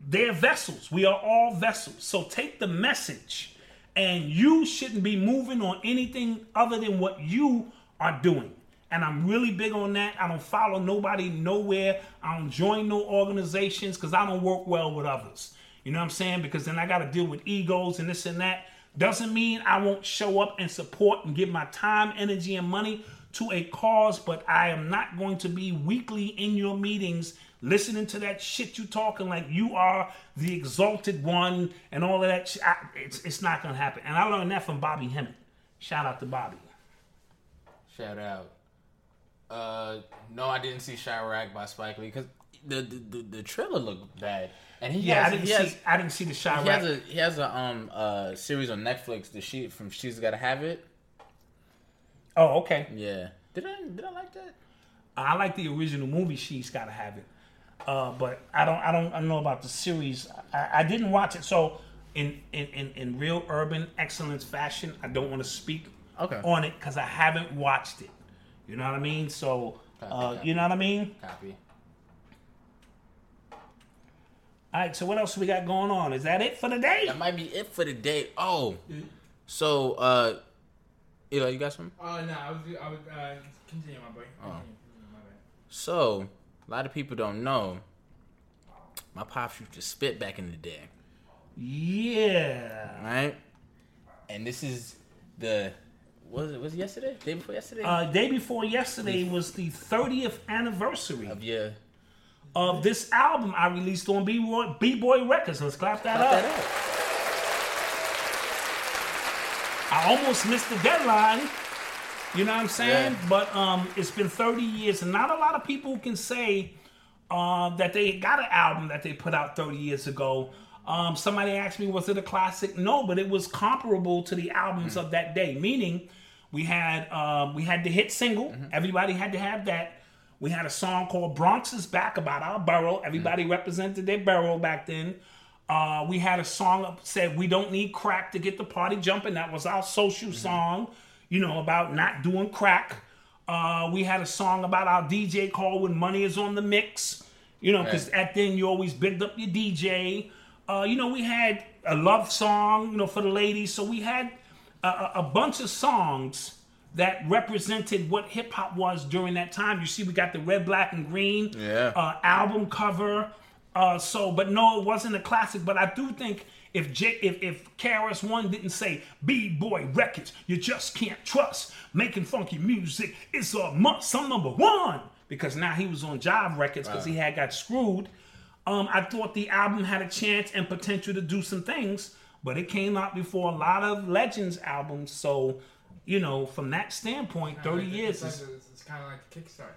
they're vessels. We are all vessels. So take the message, and you shouldn't be moving on anything other than what you are doing. And I'm really big on that. I don't follow nobody nowhere. I don't join no organizations because I don't work well with others. You know what I'm saying? Because then I got to deal with egos and this and that. Doesn't mean I won't show up and support and give my time, energy, and money to a cause, but I am not going to be weekly in your meetings listening to that shit you talking like you are the exalted one and all of that. Shit. I, it's, it's not going to happen. And I learned that from Bobby Hemmitt. Shout out to Bobby. Shout out. Uh, no, I didn't see Chi-Raq by Spike Lee because the, the the trailer looked bad. And he Yeah, has, I didn't he has, see- I didn't see the Chi-Raq. He has a he has a um uh series on Netflix. The she from She's Gotta Have It. Oh, okay. Yeah. Did I did I like that? I like the original movie. She's got to have it, uh, but I don't. I don't. I don't know about the series. I, I didn't watch it. So in, in in in real urban excellence fashion, I don't want to speak Okay. on it because I haven't watched it. You know what I mean? So uh, Copy, you know what I mean? Copy. All right. So what else we got going on? Is that it for the day? That might be it for the day. Oh, so uh, Eli, you got some? Oh no, I was I was uh, continue my boy. Oh. Continue. My. So a lot of people don't know. My pops used to spit back in the day. Yeah. Right. And this is the was it was it yesterday? Day before yesterday? Uh, day before yesterday was the 30th anniversary of yeah of this album I released on B-Boy, B-Boy Records. Let's clap that Clap up. that I almost missed the deadline. You know what I'm saying? Yeah. But um, it's been 30 years, and not a lot of people can say uh, that they got an album that they put out 30 years ago. Um, somebody asked me, was it a classic? No, but it was comparable to the albums of that day. Meaning, we had um, we had the hit single. Everybody had to have that. We had a song called "Bronx is Back" about our borough. Everybody represented their borough back then. Uh, we had a song that said "We don't need crack to get the party jumping." That was our social song, you know, about not doing crack. Uh, we had a song about our DJ call when money is on the mix, you know, because Right. at then you always bigged up your DJ. Uh, you know, we had a love song, you know, for the ladies. So we had a, a bunch of songs that represented what hip hop was during that time. You see, we got the red, black, and green Yeah. uh, album cover. Uh, so, but no, it wasn't a classic. But I do think if J, if if KRS One didn't say B Boy Records, you just can't trust making funky music. It's a must. I'm number one because now he was on Jive Records because he had got screwed. Um, I thought the album had a chance and potential to do some things, but it came out before a lot of Legends albums. So, you know, from that standpoint, thirty Like the- years It's, is like it's kind of like the Kickstart.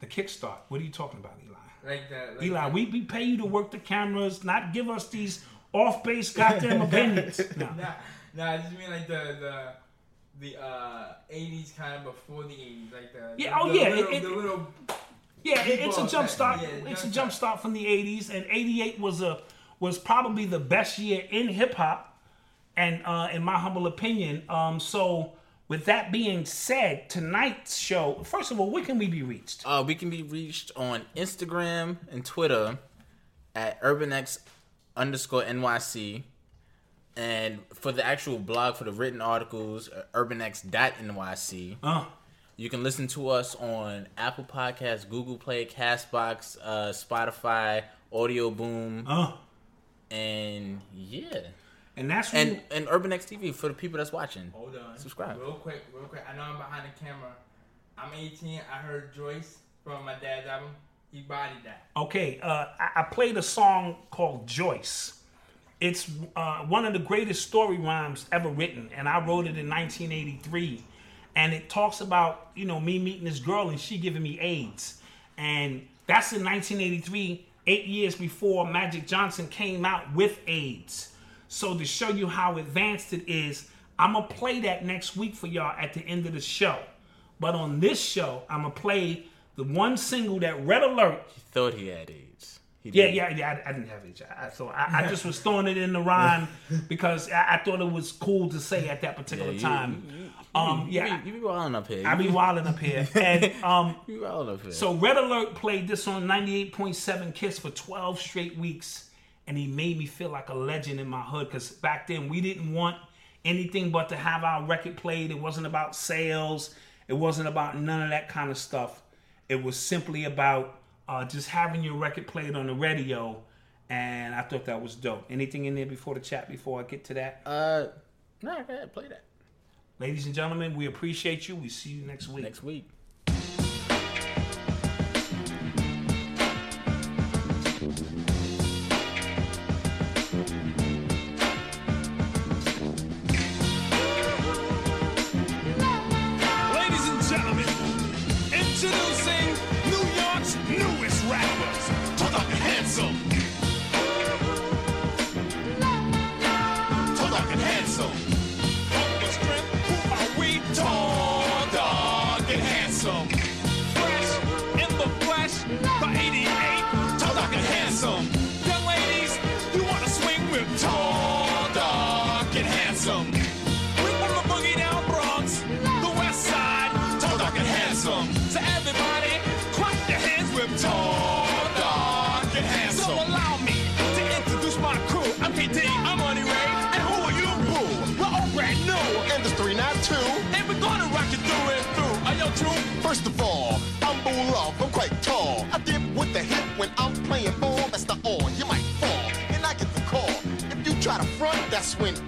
the kickstart. What are you talking about, Eli? Like that. Eli, we, we pay you to work the cameras, not give us these off base goddamn opinions. No. Nah, nah, I just mean like the the the uh 80s kind of before the 80s, like the Yeah, oh the yeah, little, it- the little Yeah, it's a jump start. yeah, it's a jump jump start from the '80s, and '88 was a was probably the best year in hip hop, and uh, in my humble opinion. Um, so, with that being said, tonight's show. First of all, where can we be reached? Uh, we can be reached on Instagram and Twitter at urbanx underscore NYC. And for the actual blog, for the written articles, uh, urbanx.nyc. Uh. You can listen to us on Apple Podcasts, Google Play, Castbox, uh, Spotify, Audio Boom. Uh. And yeah. And that's and when- and Urban X TV for the people that's watching. Hold on. Subscribe. Real quick, real quick. I know I'm behind the camera. I'm 18. I heard Joyce from my dad's album. He bodied that. Okay, uh, I, I played a song called Joyce, It's uh, one of the greatest story rhymes ever written, and I wrote it in 1983. And it talks about you know me meeting this girl and she giving me AIDS, and that's in 1983, eight years before Magic Johnson came out with AIDS. So to show you how advanced it is, I'm gonna play that next week for y'all at the end of the show. But on this show, I'm gonna play the one single that Red Alert. He thought he had AIDS. He Yeah, yeah, yeah. I, I didn't have AIDS. I, so I, I just was throwing it in the rhyme because I, thought it was cool to say at that particular Yeah, you- time. you- you- um, you yeah, be- you be wilding up here. I be wilding up here, and um, you wilding up here. so Red Alert played this on 98.7 Kiss for 12 straight weeks, and he made me feel like a legend in my hood. Because back then we didn't want anything but to have our record played. It wasn't about sales. It wasn't about none of that kind of stuff. It was simply about uh, just having your record played on the radio, and I thought that was dope. Anything in there before the chat? Before I get to that? Uh, no, go ahead, play that. Ladies and gentlemen, we appreciate you. We see you next week. Next week.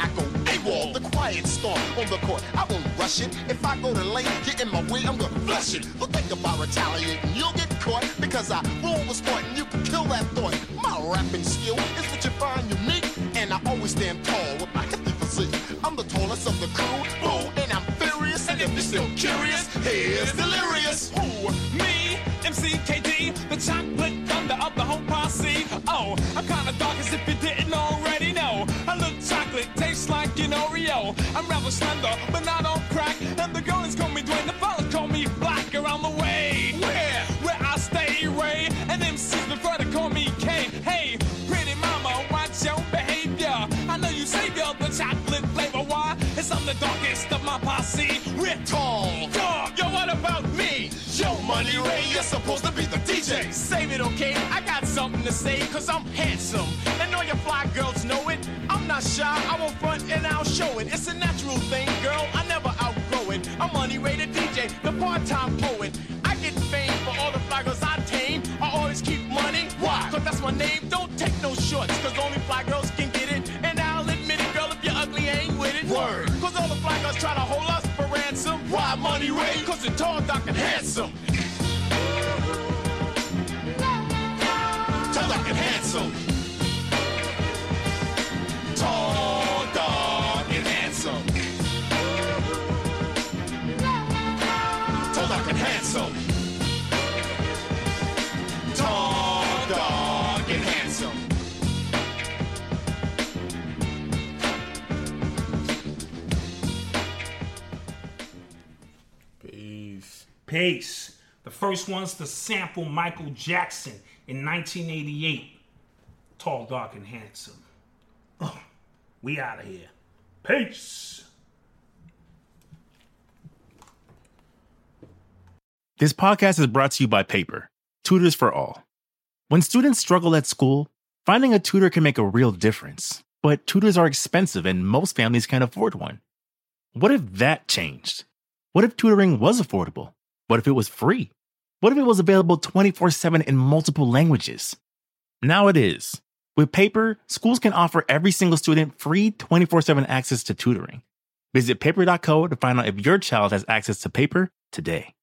I go AWOL, the quiet storm on the court. I won't rush it. If I go to lane, get in my way, I'm gonna flush it. Don't think about retaliating, you'll get caught because I rule with sport and you can kill that thought. My rapping skill is what you find unique, and I always stand tall with my hefty physique. I'm the tallest of the crew, boo, and I'm furious. And if you're still curious, here's delirious. Who? Me, MCKD, the chocolate an Oreo. I'm rather slender, but not on crack. And the girls call me Dwayne, the fellas call me Black around the way. Where? Where I stay, Ray. And MCs prefer to call me K. Hey, pretty mama, watch your behavior. I know you say you're the chocolate flavor. Why? It's I'm the darkest of my posse. We're tall. Dog, yo, what about me? Yo, Money Ray, you're supposed to be the DJ. Save it, okay? I got something to say, cause I'm handsome. And all your fly girls know it. I'm not shy, I won't front and I'll show it. It's a natural thing, girl, I never outgrow it. I'm Money Ray the DJ, the part-time poet. I get fame for all the fly girls I tame. I always keep money. Why? Cause that's my name. Don't take no shorts, cause only fly girls can get it. And I'll admit it, girl, if you're ugly, I ain't with it. Word. Cause all the fly girls try to hold us for ransom. Why Money Ray? Cause you're tall, dark, and handsome. Tall, dark, and handsome. Handsome. Tall, dark, and handsome. Peace. Peace. The first one's to sample Michael Jackson in 1988. Tall, dark, and handsome. Oh, we out of here. Peace. This podcast is brought to you by Paper, Tutors for All. When students struggle at school, finding a tutor can make a real difference. But tutors are expensive and most families can't afford one. What if that changed? What if tutoring was affordable? What if it was free? What if it was available 24 7 in multiple languages? Now it is. With Paper, schools can offer every single student free 24 7 access to tutoring. Visit paper.co to find out if your child has access to paper today.